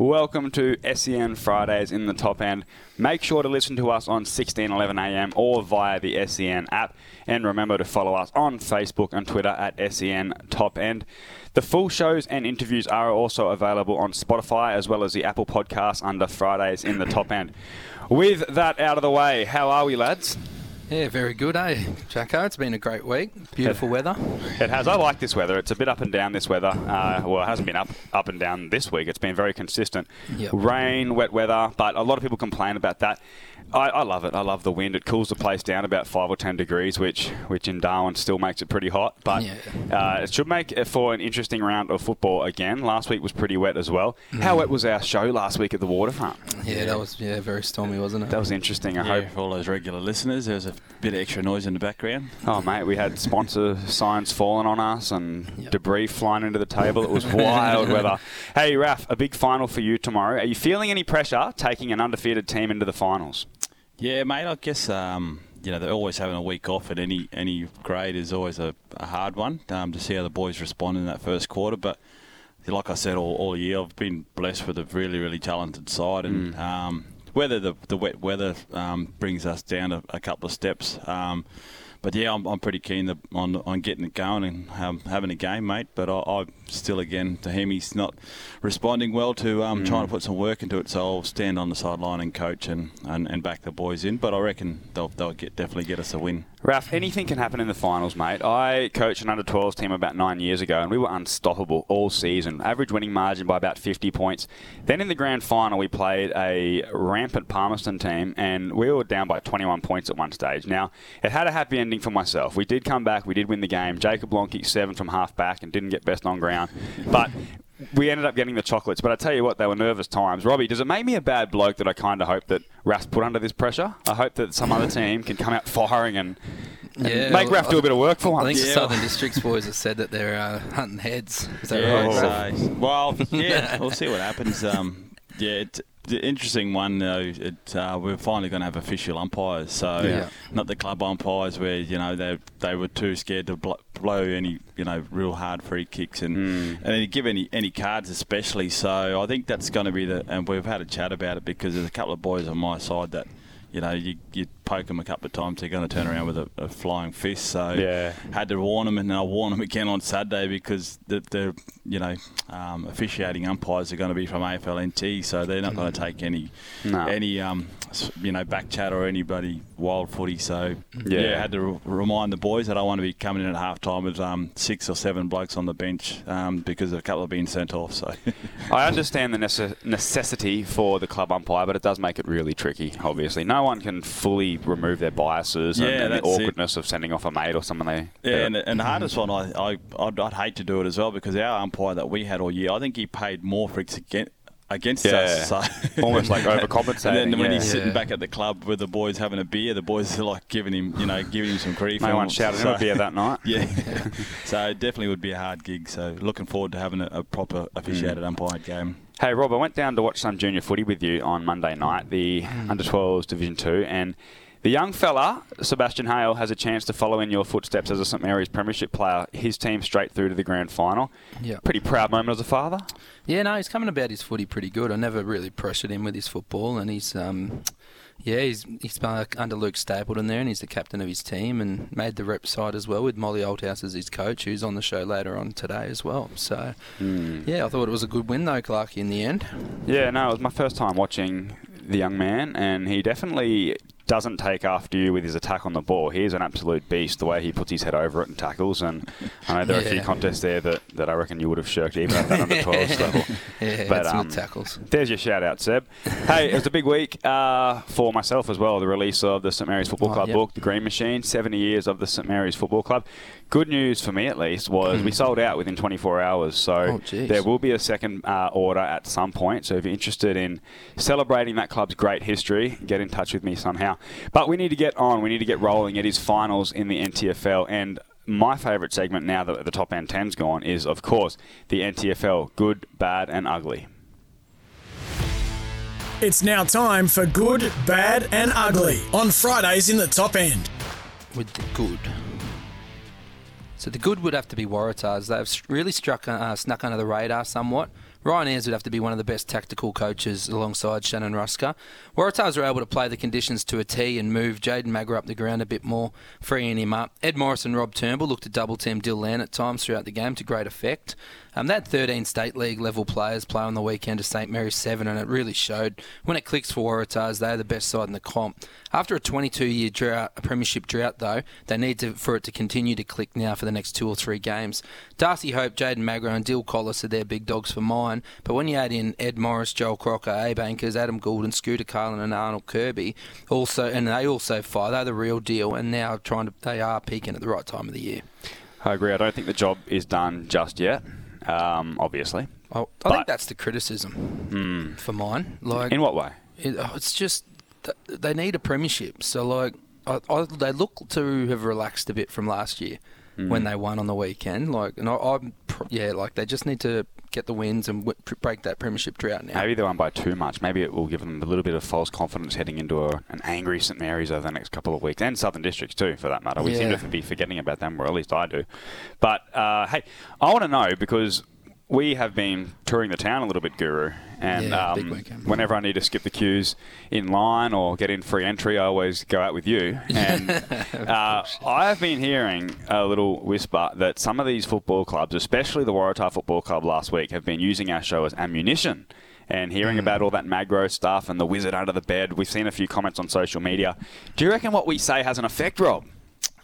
Welcome to SEN Fridays in the top end. Make sure to listen to us on 1611am or via the SEN app. And remember to follow us on Facebook and Twitter at SEN Top End. The full shows and interviews are also available on Spotify as well as the Apple Podcasts under Fridays in the top end. With that out of the way, how are we, lads? Yeah, very good, eh, Jacko? It's been a great week. Beautiful weather. It has. I like this weather. It's a bit up and down this weather. Uh, well, it hasn't been up up and down this week. It's been very consistent. Yep. Rain, wet weather, but a lot of people complain about that. I, I love it. I love the wind. It cools the place down about five or ten degrees, which which in Darwin still makes it pretty hot. But Yeah. uh, it should make it for an interesting round of football again. Last week was pretty wet as well. How wet was our show last week at the waterfront? Yeah, that was yeah very stormy, wasn't it? That was interesting. I Yeah, hope. for all those regular listeners, there was a bit of extra noise in the background. Oh mate, we had sponsor signs falling on us and Yep. debris flying into the table. It was wild weather. Hey Raf, a big final for you tomorrow. Are you feeling any pressure taking an undefeated team into the finals? Yeah, mate. I guess um, you know they're always having a week off at any any grade is always a, a hard one um, to see how the boys respond in that first quarter. But like I said all, all year, I've been blessed with a really really talented side, and um, whether the the wet weather um, brings us down a, a couple of steps. Um, but yeah, I'm, I'm pretty keen to, on on getting it going and um, having a game, mate. But I, I still, again, to him, he's not responding well to um, trying to put some work into it. So I'll stand on the sideline and coach and, and, and back the boys in. But I reckon they'll, they'll get definitely get us a win. Ralph, anything can happen in the finals, mate. I coached an under 12s team about nine years ago, and we were unstoppable all season. Average winning margin by about 50 points. Then in the grand final, we played a rampant Palmerston team, and we were down by 21 points at one stage. Now, it had a happy ending for myself. We did come back, we did win the game. Jacob Long kicked seven from half back and didn't get best on ground. But we ended up getting the chocolates, but I tell you what, they were nervous times. Robbie, does it make me a bad bloke that I kind of hope that Raf's put under this pressure? I hope that some other team can come out firing and, and Yeah, make Raf do a bit of work for one. I once. think the Southern Districts boys have said that they're uh, hunting heads. Is that Yeah, right? so- well, yeah, we'll see what happens. Um, yeah, it's the interesting one though. It uh, we're finally going to have official umpires, so Yeah. not the club umpires where you know they they were too scared to blo- blow any you know real hard free kicks and and give any any cards especially. So I think that's going to be the and we've had a chat about it because there's a couple of boys on my side that. You know, you, you poke them a couple of times, they're going to turn around with a, a flying fist. So Yeah. had to warn them, and I'll warn them again on Saturday because the, the you know um, officiating umpires are going to be from AFLNT, so they're not going to take any No. any um, you know back chat or anybody wild footy. So Yeah. yeah, I had to re- remind the boys that I want to be coming in at half time with um, six or seven blokes on the bench um, because a couple have been sent off. So I understand the nece- necessity for the club umpire, but it does make it really tricky, obviously. No one can fully remove their biases and, Yeah, and the that's it. awkwardness of sending off a mate or someone they. Yeah, and, and the hardest one, I, I, I'd, I'd hate to do it as well because our umpire that we had all year, I think he paid more for it against, against Yeah. us. So. Almost like overcompensating, and then when yeah. he's sitting Yeah. back at the club with the boys having a beer, the boys are like giving him, you know, giving him some grief. no and one all. shouted him a So- beer that night. Yeah, so it definitely would be a hard gig. So looking forward to having a, a proper officiated hmm. umpired game. Hey Rob, I went down to watch some junior footy with you on Monday night, the hmm. under 12s Division Two, and the young fella Sebastian Hale has a chance to follow in your footsteps as a St Mary's Premiership player. His team straight through to the grand final. Yeah. Pretty proud moment as a father. Yeah, no, he's coming about his footy pretty good. I never really pressured him with his football, and he's, um, yeah, he's he's under Luke Stapleton there, and he's the captain of his team, and made the rep side as well with Molly Althouse as his coach, who's on the show later on today as well. So, yeah, I thought it was a good win though, Clarky, in the end. Yeah, no, it was my first time watching the young man, and he definitely doesn't take after you with his attack on the ball. He is an absolute beast, the way he puts his head over it and tackles. And I know there are a few contests there that, that I reckon you would have shirked even at that under 12s level. Yeah, But, um, tackles. There's your shout out, Seb. Hey, it was a big week uh, for myself as well. The release of the St Mary's Football Oh, Club yep. book, The Green Machine, 70 years of the St Mary's Football Club. Good news for me, at least, was we sold out within 24 hours. So Hmm. Oh, there will be a second uh, order at some point. So if you're interested in celebrating that club's great history, get in touch with me somehow. But we need to get on. We need to get rolling. It is finals in the NTFL, and my favourite segment now that the top end 10's gone is, of course, the NTFL good, bad, and ugly. It's now time for Good, Bad, and Ugly on Fridays in the top end. with the good. So the good would have to be Waratahs. They've really struck, uh, snuck under the radar somewhat. Ryan Ayres would have to be one of the best tactical coaches alongside Shannon Ruska. Waratahs are able to play the conditions to a T and move Jaden Magro up the ground a bit more, freeing him up. Ed Morris and Rob Turnbull looked to double team Dill Land at times throughout the game to great effect. Um, that 13 state league level players play on the weekend to St Mary's 7, and it really showed. When it clicks for Waratahs, they're the best side in the comp. After a 22 year drought, a premiership drought, though, they need to, for it to continue to click now for the next two or three games. Darcy Hope, Jaden Magro, and Dill Collis are their big dogs for mine, but when you add in Ed Morris, Joel Crocker, Abe Ankers, Adam Goulden, Scooter Carlin, and Arnold Kirby, also, and they also fire, they're the real deal, and now trying to, they are peaking at the right time of the year. I agree. I don't think the job is done just yet. Um, obviously. I, I But- think that's the criticism for mine. Like, In what way? it, oh, it's just th- they need a premiership. So like, I, I, they look to have relaxed a bit from last year when they won on the weekend. Like, and I, I'm yeah, like they just need to get the wins and w- break that premiership drought now. Maybe they won by too much. Maybe it will give them a little bit of false confidence heading into a, an angry St Mary's over the next couple of weeks, and Southern Districts too, for that matter. We seem to be forgetting about them, or at least I do. But uh, hey, I want to know because we have been touring the town a little bit, Guru, and Yeah, um, whenever I need to skip the queues in line or get in free entry, I always go out with you. And uh, I have been hearing a little whisper that some of these football clubs, especially the Waratah Football Club last week, have been using our show as ammunition. And hearing Hmm. about all that Magro stuff and the wizard under the bed, we've seen a few comments on social media. Do you reckon what we say has an effect, Rob?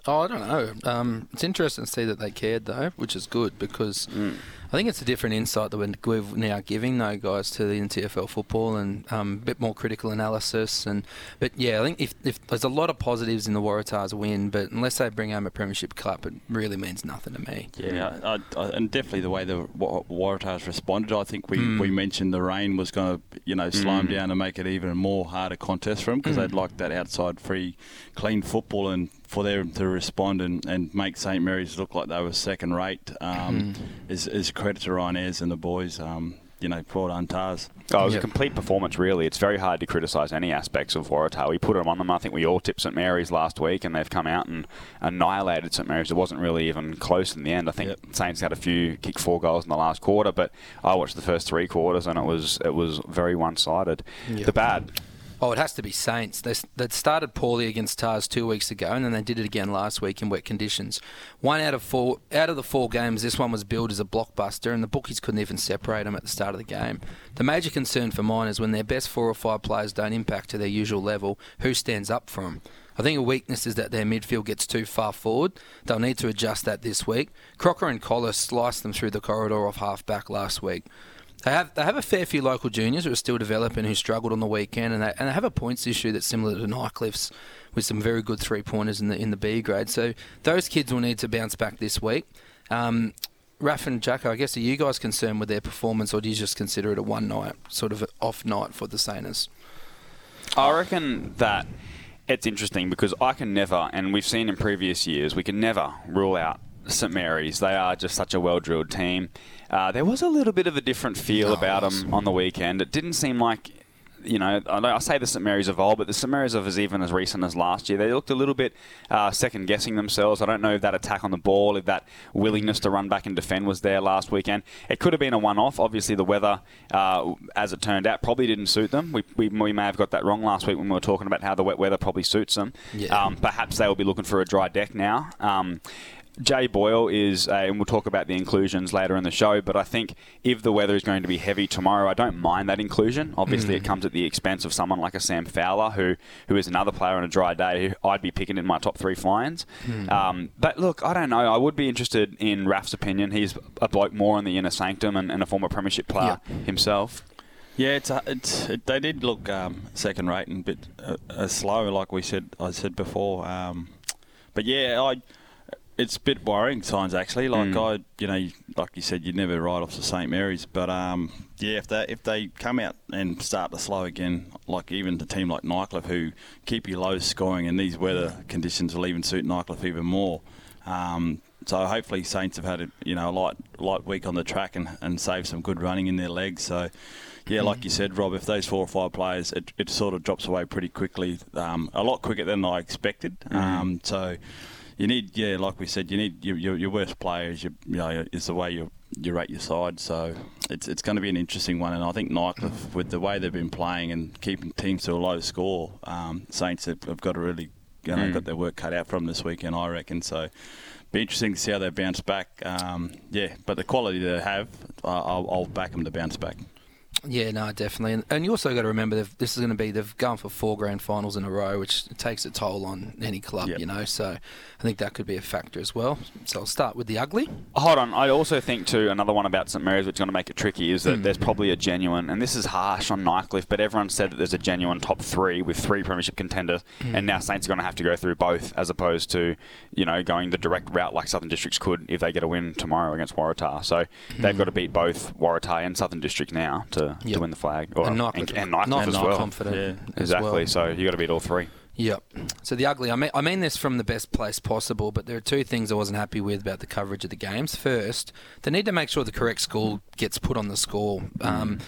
Oh, I don't know. Um, it's interesting to see that they cared though, which is good because I think it's a different insight that we're we're now giving though, guys, to the NTFL football and um, a bit more critical analysis. And but yeah, I think if, if there's a lot of positives in the Waratahs win, but unless they bring home a premiership cup, it really means nothing to me. Yeah, I, I, and definitely the way the Waratahs responded. I think we, Hmm. we mentioned the rain was going to you know slow them Mm. down and make it even more harder contest for them because Hmm. they'd like that outside free, clean football and for them to respond and, and make St Mary's look like they were second rate um, Hmm. is, is credit to Ryan Ayres and the boys. Um, you know, well done, Tars. Oh, it was Yep. a complete performance, really. It's very hard to criticise any aspects of Waratah. We put them on them. I think we all tipped St Mary's last week, and they've come out and annihilated St Mary's. It wasn't really even close in the end. I think Yep. Saints had a few kick four goals in the last quarter, but I watched the first three quarters, and it was it was very one sided. Yep. The bad. Oh, it has to be Saints. They they started poorly against Tars two weeks ago, and then they did it again last week in wet conditions. One out of four out of the four games, this one was billed as a blockbuster, and the bookies couldn't even separate them at the start of the game. The major concern for mine is when their best four or five players don't impact to their usual level, who stands up for them? I think a weakness is that their midfield gets too far forward. They'll need to adjust that this week. Crocker and Collis sliced them through the corridor off half back last week. They have they have a fair few local juniors who are still developing who struggled on the weekend, and they, and they have a points issue that's similar to Nightcliff's, with some very good three pointers in the in the B grade. So those kids will need to bounce back this week. Um, Raf and Jacko, I guess, are you guys concerned with their performance, or do you just consider it a one night sort of off night for the Sainers? I reckon that it's interesting because I can never, and we've seen in previous years, we can never rule out St Mary's. They are just such a well drilled team. Uh, there was a little bit of a different feel Oh, about them on the weekend. It didn't seem like. You know, I, know- I say the St Mary's of old, but the St Mary's of as even as recent as last year, they looked a little bit uh, second guessing themselves. I don't know if that attack on the ball, if that willingness to run back and defend was there last weekend. It could have been a one off. Obviously, the weather, uh, as it turned out, probably didn't suit them. We, we, we may have got that wrong last week when we were talking about how the wet weather probably suits them. Yeah. Um, perhaps they will be looking for a dry deck now. Um, Jay Boyle is, uh, and we'll talk about the inclusions later in the show, but I think if the weather is going to be heavy tomorrow, I don't mind that inclusion. Obviously, it comes at the expense of someone like a Sam Fowler, who, who is another player on a dry day who I'd be picking in my top three fly-ins. Um, but look, I don't know. I would be interested in Raf's opinion. He's a bloke more in the inner sanctum and, and a former premiership player himself. Yeah, it's, a, it's it, they did look um, second rate and a bit uh, uh, slow, like we said. I said before. Um, but yeah, I it's a bit worrying signs actually. Like Mm. I, you know, like you said, you'd never ride off the St Mary's, but um, yeah, if they if they come out and start to slow again, like even the team like Nightcliff who keep you low scoring, and these weather conditions will even suit Nightcliff even more. Um, so hopefully Saints have had a, you know a light light week on the track and, and saved some good running in their legs. So yeah, like you said, Rob, if those four or five players, it, it sort of drops away pretty quickly, um, a lot quicker than I expected. Um, so you need, yeah, like we said, you need your, your, your worst players. You, you know, is the way you you rate your side. So it's it's going to be an interesting one. And I think Nightcliff, with the way they've been playing and keeping teams to a low score, um, Saints have, have got a really you know, Mm. got their work cut out from this weekend, I reckon. So be interesting to see how they bounce back. Um, yeah, but the quality they have, I- I'll, I'll back them to bounce back. Yeah, no, definitely. And, and you also got to remember they've, this is going to be they've gone for four grand finals in a row, which takes a toll on any club, Yep. you know. So I think that could be a factor as well. So I'll start with the ugly. Hold on. I also think too another one about St Mary's, which is going to make it tricky, is that hmm. there's probably a genuine, and this is harsh on Nightcliff, but everyone said that there's a genuine top three with three premiership contenders, hmm. and now Saints are going to have to go through both, as opposed to you know going the direct route like Southern Districts could if they get a win tomorrow against Waratah. So hmm. they've got to beat both Waratah and Southern District now to, Yep. to win the flag, or, and Nightcliff, and, and Nightcliff not as not well. confident. Yeah, as Exactly. well. So you got to beat all three. Yep. So the ugly, I mean, I mean this from the best place possible, but there are two things I wasn't happy with about the coverage of the games. First, they need to make sure the correct score gets put on the score. Um,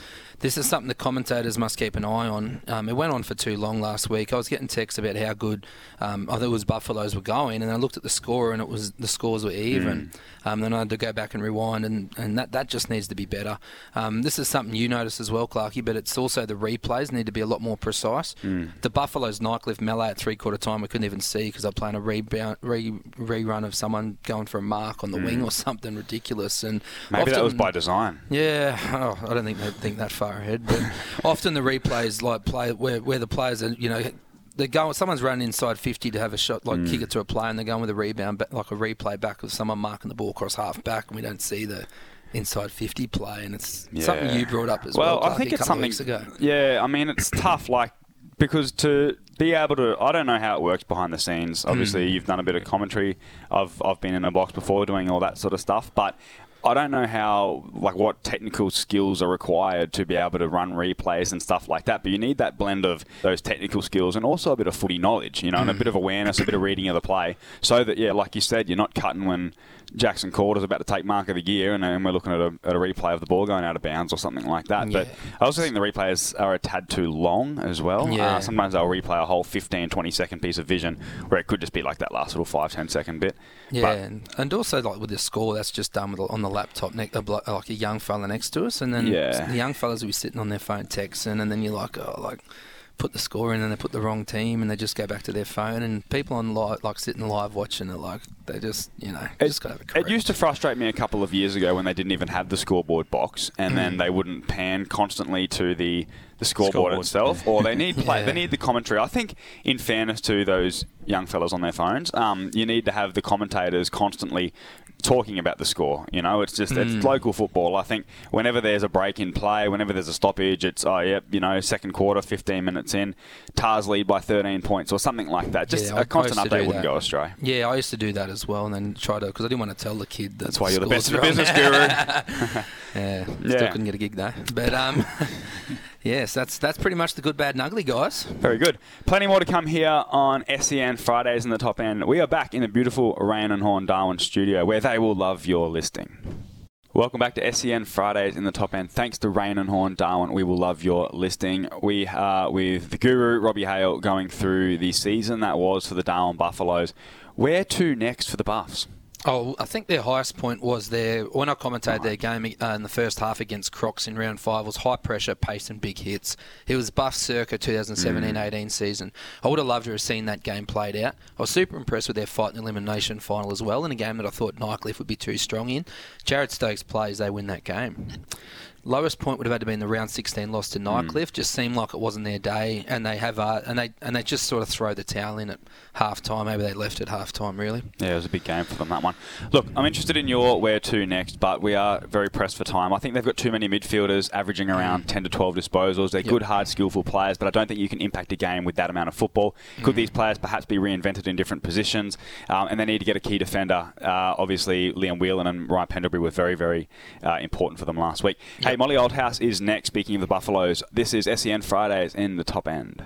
this is something the commentators must keep an eye on. Um, it went on for too long last week. I was getting texts about how good um, I thought it was Buffaloes were going, and I looked at the score and it was the scores were even. Um, then I had to go back and rewind, and, and that, that just needs to be better. Um, this is something you notice as well, Clarky, but it's also the replays need to be a lot more precise. The Buffaloes Nightcliff melee at three quarter time, we couldn't even see because I'm playing a rebound re, rerun of someone going for a mark on the wing or something ridiculous. And Maybe that was by design. yeah, oh, I don't think they think that far ahead. But often the replays like play where where the players are, you know, they're going. Someone's running inside fifty to have a shot, like kick mm. it to a player, and they're going with a rebound, like a replay back of someone marking the ball across half back, and we don't see the inside fifty play. And it's something you brought up as well. Well, I think a it's something. of weeks ago. Yeah, I mean, it's tough, like because to be able to, I don't know how it works behind the scenes. Obviously, mm. you've done a bit of commentary. I've I've been in a box before doing all that sort of stuff, but. I don't know how, like, what technical skills are required to be able to run replays and stuff like that. But you need that blend of those technical skills and also a bit of footy knowledge, you know, and a mm. bit of awareness, a bit of reading of the play, so that yeah, like you said, you're not cutting when Jackson Calder's about to take mark of the year, and, and we're looking at a, at a replay of the ball going out of bounds or something like that. But I also think the replays are a tad too long as well. Yeah. Uh, sometimes they'll replay a whole 15, 20 second piece of vision where it could just be like that last little 5, 10 second bit. Yeah, But- and, and also like with the score, that's just done with, on the laptop, ne- like a young fella next to us, and then Yeah. the young fellas will be sitting on their phone texting, and then you're like, oh, like put the score in, and they put the wrong team, and they just go back to their phone, and people on live, like sitting live watching it, like they just, you know, It, just got to have a it used to frustrate me a couple of years ago when they didn't even have the scoreboard box, and Mm. then they wouldn't pan constantly to the the scoreboard, Scoreboard, itself, or they need play, Yeah. they need the commentary. I think, in fairness to those young fellas on their phones, um, you need to have the commentators constantly talking about the score. You know, it's just Mm. it's local football. I think whenever there's a break in play, whenever there's a stoppage, it's oh yep, you know, second quarter, 15 minutes in, Tars lead by 13 points or something like that. Just Yeah, a constant I used to update wouldn't that. go astray. Yeah, I used to do that as well, and then try to because I didn't want to tell the kid that That's why you're the best in the business, guru. Yeah, Yeah. still couldn't get a gig there, But um, yes, that's that's pretty much the good, bad, and ugly, guys. Very good. Plenty more to come here on SEN Fridays in the top end. We are back in the beautiful Raine and Horne Darwin studio where they will love your listing. Welcome back to SEN Fridays in the top end. Thanks to Raine and Horne Darwin, we will love your listing. We are with the guru Robbie Hale going through the season that was for the Darwin Buffaloes. Where to next for the Buffs? Oh, I think their highest point was their when I commentated their game uh, in the first half against Crocs in round five was high pressure, pace, and big hits. It was Buff circa 2017-18 season. I would have loved to have seen that game played out. I was super impressed with their fight in the elimination final as well, in a game that I thought Nightcliff would be too strong in. Jared Stokes plays, they win that game. Lowest point would have had to be in the round 16 loss to Nightcliff. Just seemed like it wasn't their day, and they have uh, and they and they just sort of throw the towel in at half time. Maybe they left at half time, really. Yeah, it was a big game for them, that one. Look, I'm interested in your where to next, but we are very pressed for time. I think they've got too many midfielders averaging around 10 to 12 disposals. They're Yep. good, hard, skillful players, but I don't think you can impact a game with that amount of football. Could these players perhaps be reinvented in different positions? Um, and they need to get a key defender. Uh, obviously, Liam Whelan and Ryan Pendlebury were very, very uh, important for them last week. Hey, Molly Oldhouse is next, speaking of the Buffaloes. This is SEN Fridays in the top end.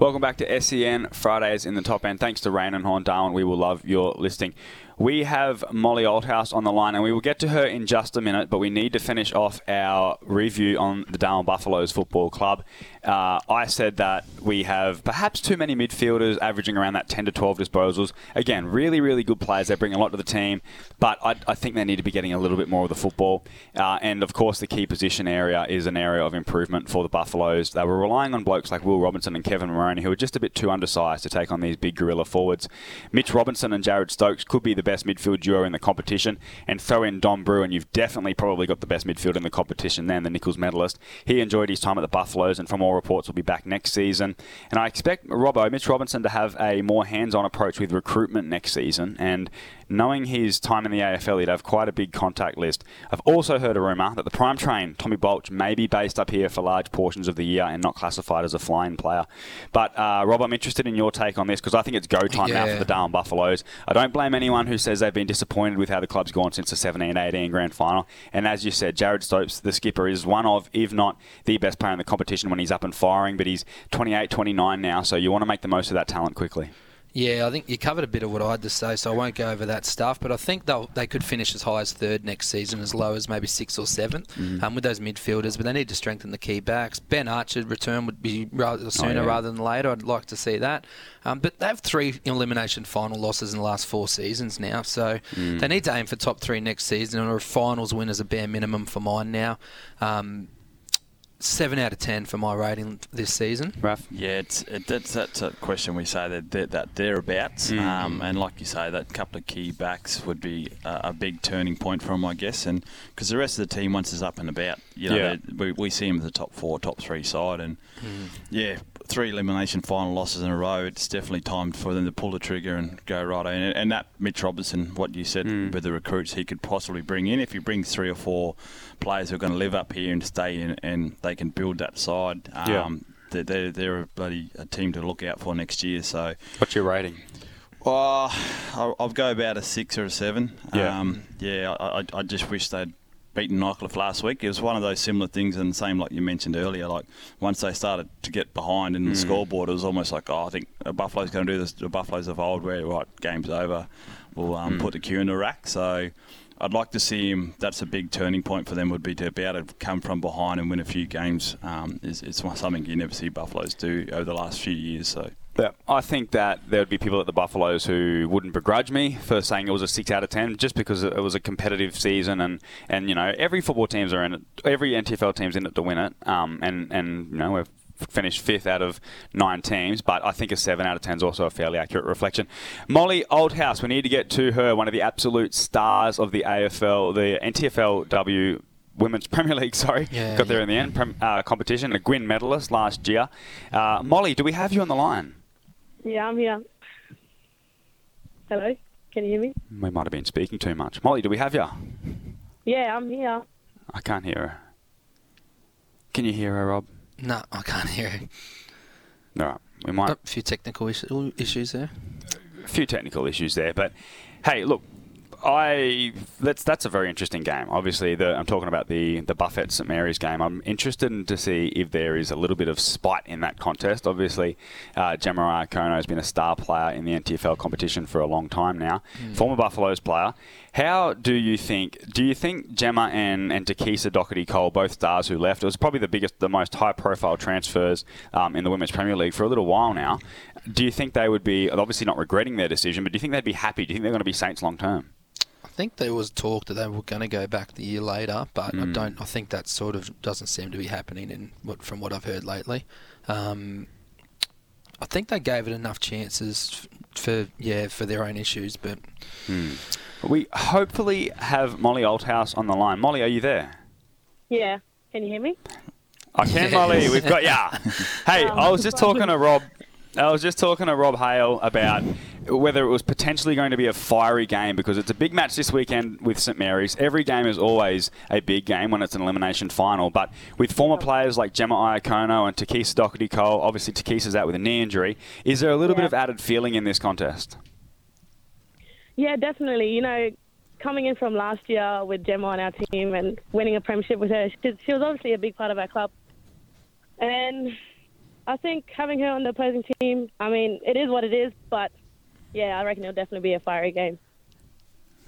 Welcome back to SEN Fridays in the top end. Thanks to Raine and Horne Darwin. We will love your listing. We have Molly Oldhouse on the line, and we will get to her in just a minute, but we need to finish off our review on the Darwin Buffaloes Football Club. Uh, I said that we have perhaps too many midfielders averaging around that 10 to 12 disposals. Again, really, really good players. They bring a lot to the team, but I, I think they need to be getting a little bit more of the football. Uh, and of course, the key position area is an area of improvement for the Buffaloes. They were relying on blokes like Will Robinson and Kevin Moroney, who are just a bit too undersized to take on these big gorilla forwards. Mitch Robinson and Jared Stokes could be the best midfield duo in the competition, and throw in Dom Brew, and you've definitely probably got the best midfield in the competition then, the Nichols medalist. He enjoyed his time at the Buffaloes, and from all reports, will be back next season. And I expect Robbo, Mitch Robinson, to have a more hands-on approach with recruitment next season, and knowing his time in the AFL, he'd have quite a big contact list. I've also heard a rumour that the prime train, Tommy Bolch, may be based up here for large portions of the year and not classified as a flying player. But, uh, Rob, I'm interested in your take on this because I think it's go time now for the Darwin Buffaloes. I don't blame anyone who says they've been disappointed with how the club's gone since the 17 18 grand final. And as you said, Jared Stokes, the skipper, is one of, if not the best player in the competition when he's up and firing, but he's 28 29 now, so you want to make the most of that talent quickly. Yeah, I think you covered a bit of what I had to say, so I won't go over that stuff. But I think they'll they could finish as high as third next season, as low as maybe sixth or 7th um, with those midfielders. But they need to strengthen the key backs. Ben Archer return would be rather sooner yeah. rather than later. I'd like to see that. Um, but they have three elimination final losses in the last four seasons now, so they need to aim for top three next season, or a finals win as a bare minimum for mine now. Um, seven out of ten for my rating this season. Raf? Yeah, it's, it, that's, that's a question we say that they're, that thereabouts. Um, and like you say, that couple of key backs would be a, a big turning point for them, I guess. And because the rest of the team, once is up and about, you know, Yeah. they- we, we see them as the top four, top three side. And yeah, three elimination final losses in a row. It's definitely time for them to pull the trigger and go right. And, and that Mitch Robinson, what you said with the recruits, he could possibly bring in if he brings three or four players who are going to live up here and stay in, and they can build that side. Um, Yeah. they're, they're, they're a bloody a team to look out for next year. So, What's your rating? well, I'll, I'll go about a six or a seven. Yeah. um, yeah. I, I, I just wish they'd beaten Nightcliff last week. It was one of those similar things, and same like you mentioned earlier. Like once they started to get behind in the scoreboard, it was almost like, oh, I think Buffalo's going to do this. The Buffaloes of old, where right, game's over, we'll um, put the queue in the rack. So. I'd like to see him. That's a big turning point for them. Would be to be able to come from behind and win a few games. Um, is it's something you never see Buffaloes do over the last few years. So Yeah, I think that there would be people at the Buffaloes who wouldn't begrudge me for saying it was a six out of ten, just because it was a competitive season, and, and you know every football teams are in it, every NTFL team's in it to win it, um, and and you know we've finished fifth out of nine teams, but I think a seven out of ten is also a fairly accurate reflection. Molly Oldhouse, we need to get to her, one of the absolute stars of the AFL, the NTFLW. Women's Premier League, sorry, Yeah, got there yeah. in the end. Prem, uh, competition, a Gwyn medalist last year. Uh, Molly, do we have you on the line? Yeah, I'm here. Hello, can you hear me? We might have been speaking too much. Molly, do we have you? Yeah, I'm here. I can't hear her. Can you hear her, Rob? No, I can't hear it. All right. We might. A few technical issues there. a few technical issues there, but hey, look, I that's that's a very interesting game. Obviously, the, I'm talking about the the Buffett St Mary's game. I'm interested in to see if there is a little bit of spite in that contest. Obviously, uh, Gemma Iacono has been a star player in the NTFL competition for a long time now, former Buffaloes player. How do you think? Do you think Gemma and and Takisa Doherty Cole, both stars who left, it was probably the biggest, the most high-profile transfers um, in the Women's Premier League for a little while now. Do you think they would be obviously not regretting their decision, but do you think they'd be happy? Do you think they're going to be Saints long term? I think there was talk that they were going to go back the year later, but Hmm. I don't. I think that sort of doesn't seem to be happening. In what from what I've heard lately, um, I think they gave it enough chances f- for yeah for their own issues, but We hopefully have Molly Oldhouse on the line. Molly, are you there? Yeah, can you hear me? I can, Molly. We've got yeah. Hey, I was just talking to Rob. I was just talking to Rob Hale about whether it was potentially going to be a fiery game because it's a big match this weekend with St Mary's. Every game is always a big game when it's an elimination final. But with former players like Gemma Iacono and Takisa Doherty Cole, obviously Takisa's out with a knee injury. Is there a little bit of added feeling in this contest? Yeah, definitely. You know, coming in from last year with Gemma on our team and winning a premiership with her, she, she was obviously a big part of our club. And I think having her on the opposing team, I mean, it is what it is, but yeah, I reckon it'll definitely be a fiery game.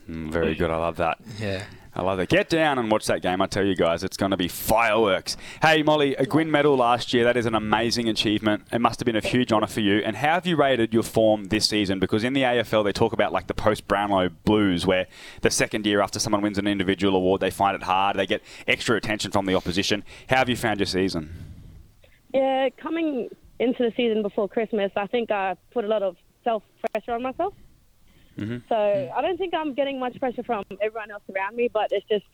Mm, very good. I love that. Yeah. I love it. Get down and watch that game. I tell you guys, it's going to be fireworks. Hey, Molly, a Gwyn medal last year. That is an amazing achievement. It must have been a huge honour for you. And how have you rated your form this season? Because in the AFL, they talk about like the post Brownlow blues, where the second year after someone wins an individual award, they find it hard. They get extra attention from the opposition. How have you found your season? Yeah, coming into the season before Christmas, I think I put a lot of self pressure on myself. Mm-hmm. So I don't think I'm getting much pressure from everyone else around me, but it's just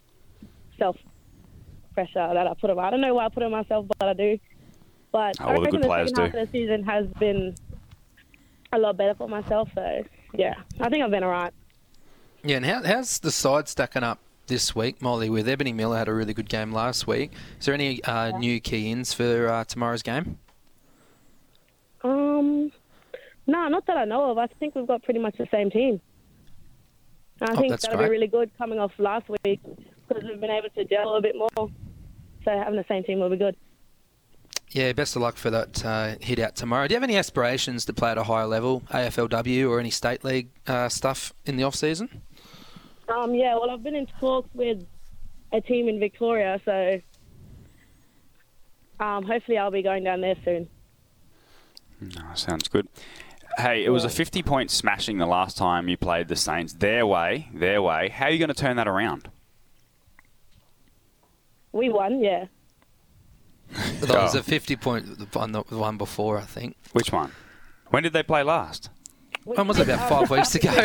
self pressure that I put on. I don't know why I put on myself, but I do. But Oh, I well, the reckon the players second half of the season has been a lot better for myself. So yeah, I think I've been alright. Yeah, and how, how's the side stacking up this week, Molly? With Ebony Miller had a really good game last week. Is there any uh, new key ins for uh, tomorrow's game? Um, no, not that I know of. I think we've got pretty much the same team. And I Oh, think that's that'll great. be really good coming off last week because we've been able to gel a bit more. So having the same team will be good. Yeah, best of luck for that uh, hit out tomorrow. Do you have any aspirations to play at a higher level, AFLW or any state league uh, stuff in the off season? Um, yeah, well, I've been in talks with a team in Victoria, so um, hopefully I'll be going down there soon. Oh, sounds good. Hey, it was a 50 point smashing the last time you played the Saints. Their way, their way. How are you going to turn that around? We won, yeah. That was a 50 point on the one before, I think. Which one? When did they play last? When was it, about five weeks ago?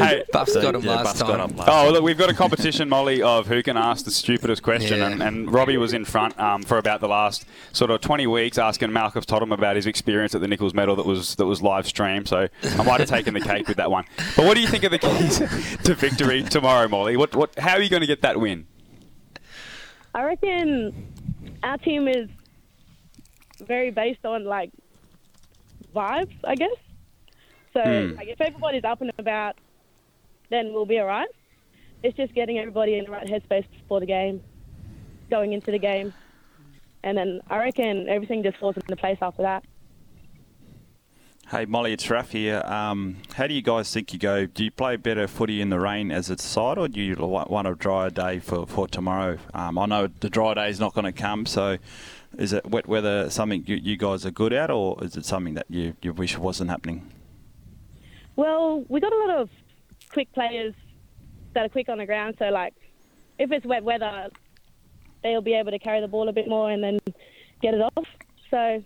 Hey, Buffs got him Yeah, last Buffs got time. him last Oh, look, we've got a competition, Molly, of who can ask the stupidest question. Yeah. And, and Robbie was in front um, for about the last sort of 20 weeks asking Malcolm Totham about his experience at the Nichols Medal that was that was live streamed. So I might have taken the cake with that one. But what do you think of the keys to victory tomorrow, Molly? What, what, how are you going to get that win? I reckon our team is very based on like vibes, I guess. So Hmm. like, if everybody's up and about, then we'll be alright. It's just getting everybody in the right headspace before the game, going into the game, and then I reckon everything just falls into place after that. Hey Molly, it's Raf here. Um, how do you guys think you go? Do you play better footy in the rain as it's side, or do you want a drier day for, for tomorrow? Um, I know the dry day is not going to come, so is it wet weather something you, you guys are good at, or is it something that you, you wish wasn't happening? Well, we got a lot of quick players that are quick on the ground. So, like, if it's wet weather, they'll be able to carry the ball a bit more and then get it off. So, I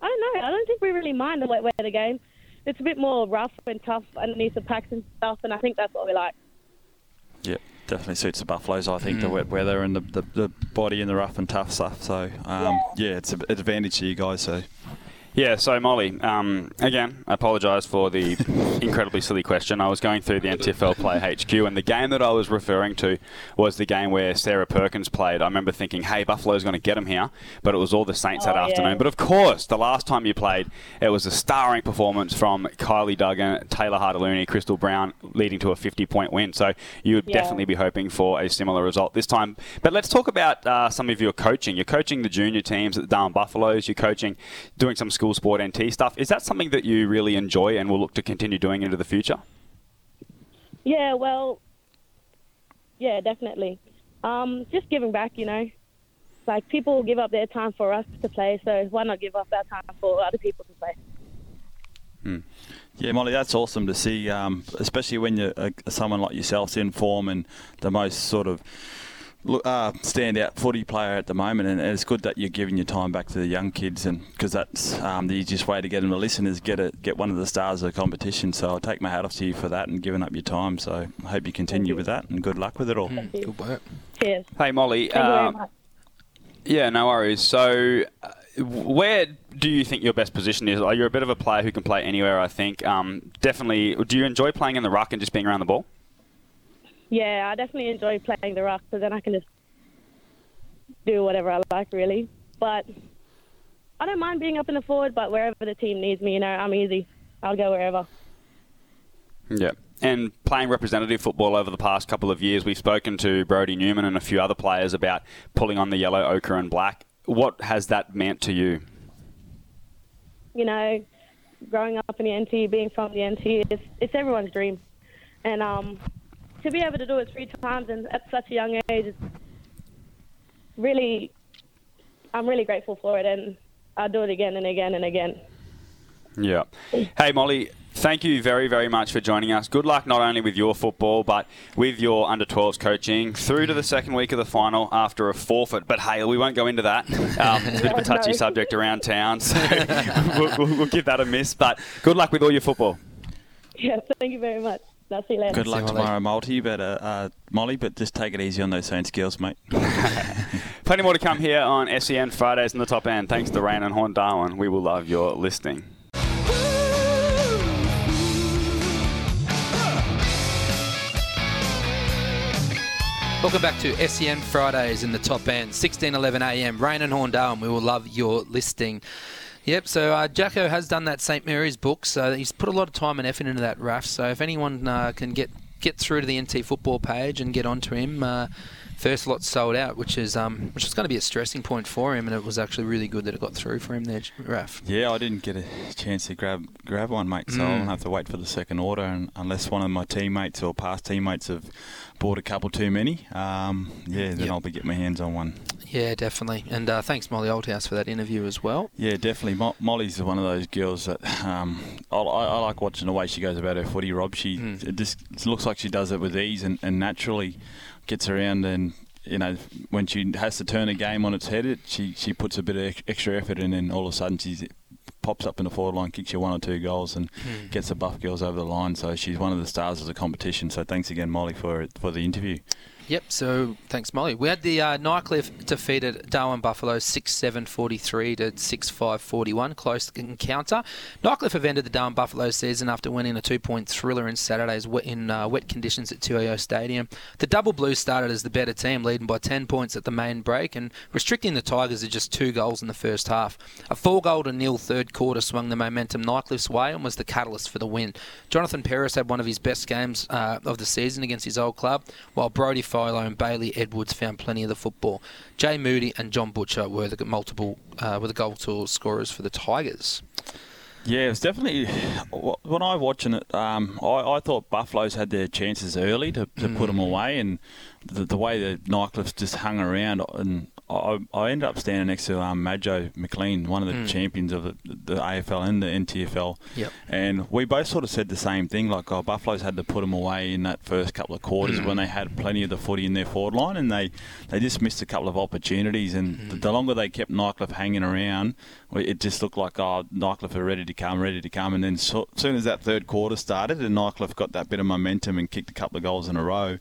don't know. I don't think we really mind the wet weather game. It's a bit more rough and tough underneath the packs and stuff, and I think that's what we like. Yeah, definitely suits the Buffaloes. I think the wet weather and the, the, the body and the rough and tough stuff. So um, yeah, it's an advantage to you guys. So Yeah, so Molly, um, again, I apologise for the incredibly silly question. I was going through the NTFL Play HQ, and the game that I was referring to was the game where Sarah Perkins played. I remember thinking, hey, Buffalo's going to get him here, but it was all the Saints that Oh, yeah. afternoon. But of course, the last time you played, it was a starring performance from Kylie Duggan, Taylor Hartaloony, Crystal Brown, leading to a 50 point win. So you would Yeah. definitely be hoping for a similar result this time. But let's talk about uh, some of your coaching. You're coaching the junior teams at the Darwin Buffaloes. You're coaching, doing some school sport NT stuff. Is that something that you really enjoy and will look to continue doing into the future? Yeah, well, yeah, definitely. Um, just giving back, you know. Like, people give up their time for us to play, so why not give up our time for other people to play? yeah, Molly, that's awesome to see, um, especially when you're uh, someone like yourself's in form and the most sort of lo- uh, standout footy player at the moment, and it's good that you're giving your time back to the young kids, and because that's um, the easiest way to get them to listen is get a, get one of the stars of the competition. So I'll take my hat off to you for that and giving up your time. So I hope you continue with that, and good luck with it all. Good work. Cheers. Hey, Molly. Thank you very uh, much. Yeah, no worries. So, uh, where do you think your best position is? You're you a bit of a player who can play anywhere? I think. Um, definitely. Do you enjoy playing in the ruck and just being around the ball? Yeah, I definitely enjoy playing the rock because then I can just do whatever I like, really. But I don't mind being up in the forward, but wherever the team needs me, you know, I'm easy. I'll go wherever. Yeah. And playing representative football over the past couple of years, we've spoken to Brody Newman and a few other players about pulling on the yellow, ochre, and black. What has that meant to you? You know, growing up in the NT, being from the NT, it's, it's everyone's dream. and um, to be able to do it three times and at such a young age, it's really, I'm really grateful for it, and I'll do it again and again and again. Yeah. Hey, Molly, thank you very, very much for joining us. Good luck not only with your football, but with your under 12s coaching through to the second week of the final after a forfeit. But hey, we won't go into that. Um, it's a bit of a touchy No. subject around town, so we'll, we'll, we'll give that a miss. But good luck with all your football. Yeah, thank you very much. I'll see you later. Good luck Molly. tomorrow, Multi, but uh, uh, Molly. But just take it easy on those same skills, mate. Plenty more to come here on SEN Fridays in the top end. Thanks to Raine and Horne Darwin. We will love your listening. Welcome back to SEN Fridays in the top end, 16:11 a.m. Raine and Horne Darwin. We will love your listing. Yep. So uh, Jacko has done that St Mary's book. So he's put a lot of time and effort into that, Raf. So if anyone uh, can get get through to the NT football page and get onto him, uh, first lot sold out, which is um, which is going to be a stressing point for him. And it was actually really good that it got through for him there, Raf. Yeah, I didn't get a chance to grab grab one, mate. So Mm. I'll have to wait for the second order, and unless one of my teammates or past teammates have bought a couple too many, um, yeah, then Yep. I'll be getting my hands on one. Yeah, definitely. And uh, thanks Molly Oldhouse for that interview as well. Yeah, definitely. Mo- Molly's one of those girls that um, I, I, like watching the way she goes about her footy. Rob, she Mm. it just it looks like she does it with ease and, and naturally gets around and. You know, when she has to turn a game on its head, it, she she puts a bit of extra effort in, and all of a sudden she pops up in the forward line, kicks you one or two goals, and Hmm. gets the Buff girls over the line. So she's one of the stars of the competition. So thanks again, Molly, for for the interview. Yep, so thanks, Molly. We had the uh, Nightcliff defeated Darwin Buffalo 6 7 43 to 6 5 41. Close encounter. Nightcliff have ended the Darwin Buffalo season after winning a two point thriller in Saturday's wet, in uh, wet conditions at TIO Stadium. The Double Blues started as the better team, leading by 10 points at the main break and restricting the Tigers to just two goals in the first half. A four goal to nil third quarter swung the momentum Nightcliff's way and was the catalyst for the win. Jonathan Paris had one of his best games uh, of the season against his old club, while Brody Philo and Bailey Edwards found plenty of the football. Jay Moody and John Butcher were the multiple uh, were the goal to scorers for the Tigers. Yeah, it was definitely when I was watching it. Um, I, I thought Buffaloes had their chances early to, to put them away, and the, the way the Nightcliffs just hung around, and I, I ended up standing next to um, Majo McLean, one of the Mm. champions of the, the AFL and the NTFL, Yep. and we both sort of said the same thing. Like, oh, Buffaloes had to put them away in that first couple of quarters when they had plenty of the footy in their forward line, and they, they just missed a couple of opportunities. And the, the longer they kept Nightcliff hanging around, it just looked like oh, Nightcliff are ready to come, ready to come. And then so, soon as that third quarter started, and Nightcliff got that bit of momentum and kicked a couple of goals in a row,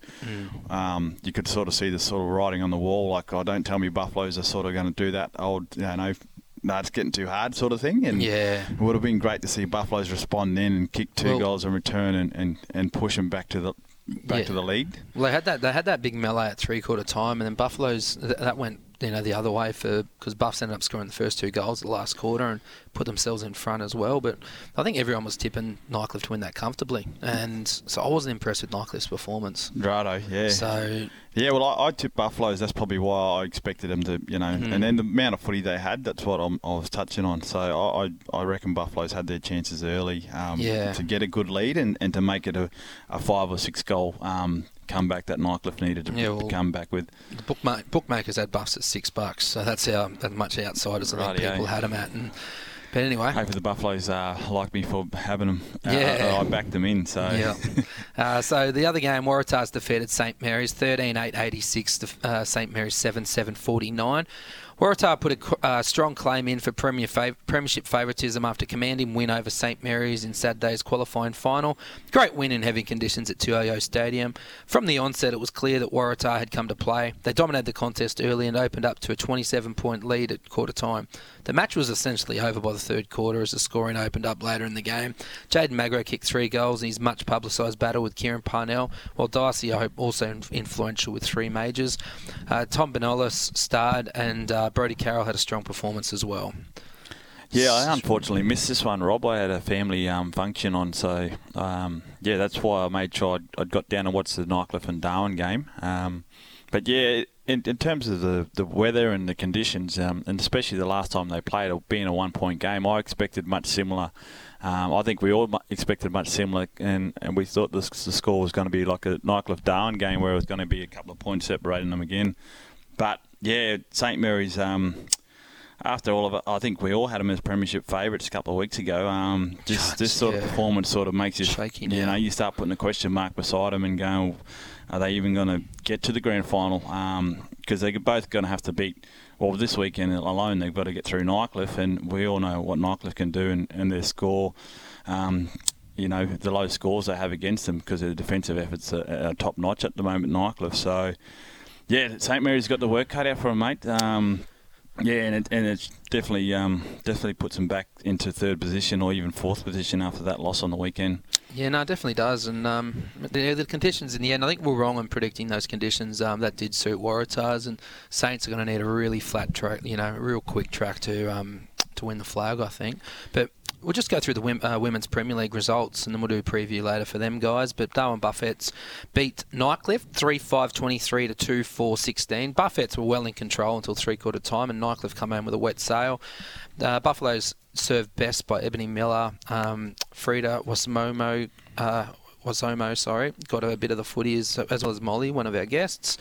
um, you could sort of see the sort of writing on the wall. Like, oh, don't tell me Buffaloes are sort of going to do that old, you know. No, it's getting too hard, sort of thing. And Yeah. it would have been great to see Buffaloes respond then and kick two Well- goals in return and, and, and push them back to the back Yeah. to the lead. Well, they had that. They had that big melee at three quarter time, and then Buffaloes that went you know the other way for because Buffs ended up scoring the first two goals the last quarter and put themselves in front as well. But I think everyone was tipping Nightcliff to win that comfortably, and so I wasn't impressed with Nightcliff's performance. Righto, yeah. So Yeah, well, I, I tipped Buffaloes. That's probably why I expected them to, you know, Hmm. and then the amount of footy they had, that's what I'm, I was touching on. So I, I, I reckon Buffaloes had their chances early um, Yeah. to get a good lead and, and to make it a, a five or six goal um, comeback that Nightcliff needed to, Yeah, well- come back with. the bookma- bookmakers had Buffs at six bucks, so that's how that much outside as I think people had them at. And, but anyway, Hopefully the Buffaloes uh, like me for having them. Uh, Yeah. I backed them in. So Yeah. uh, so the other game, Waratahs defeated St Mary's 13 8 86 to uh, St Mary's 7 7 49. Waratah put a uh, strong claim in for premier fav- premiership favouritism after commanding win over St Mary's in Saturday's qualifying final. Great win in heavy conditions at TIO Stadium. From the onset, it was clear that Waratah had come to play. They dominated the contest early and opened up to a 27 point lead at quarter time. The match was essentially over by the third quarter as the scoring opened up later in the game. Jaden Magro kicked three goals in his much publicised battle with Kieran Parnell, while Darcy Hope also influential with three majors. Uh, Tom Benolis starred, and uh, Brody Carroll had a strong performance as well. Yeah, I unfortunately missed this one, Rob. I had a family um, function on, so um, yeah, that's why I made sure I'd, I'd got down and watched the Nightcliff and Darwin game. Um, but yeah, in, in terms of the, the weather and the conditions, um, and especially the last time they played, being a one point game, I expected much similar. Um, I think we all expected much similar, and, and we thought this, the score was going to be like a Nightcliff Darwin game where it was going to be a couple of points separating them again. But yeah, St Mary's. Um, after all of it, I think we all had them as premiership favourites a couple of weeks ago. Um, just this sort yeah. of performance sort of makes you, Shaky you know, you start putting a question mark beside them and going, are they even going to get to the grand final? Because they're both going to have to beat. Well, this weekend alone, they've got to get through Nightcliff, and we all know what Nightcliff can do and, and their score. Um, you know the low scores they have against them because their defensive efforts are, are top notch at the moment, Nightcliff. So, yeah, St Mary's got the work cut out for them, mate. Um, yeah, and it, and it's definitely um, definitely puts them back into third position or even fourth position after that loss on the weekend. Yeah, no, it definitely does. And um, the, the conditions in the end, I think we're wrong in predicting those conditions. Um, that did suit Waratahs, and Saints are going to need a really flat track, you know, a real quick track to um, to win the flag, I think. But we'll just go through the uh, Women's Premier League results and then we'll do a preview later for them guys. But Darwin Buffets beat Nightcliff 3 5 23 to 2 4 16. Buffets were well in control until three quarter time and Nightcliff come home with a wet sail. Uh, Buffaloes served best by Ebony Miller, um, Frida Wasmomo. Uh, Wasomo, sorry, got a bit of the footy as, as well as Molly, one of our guests.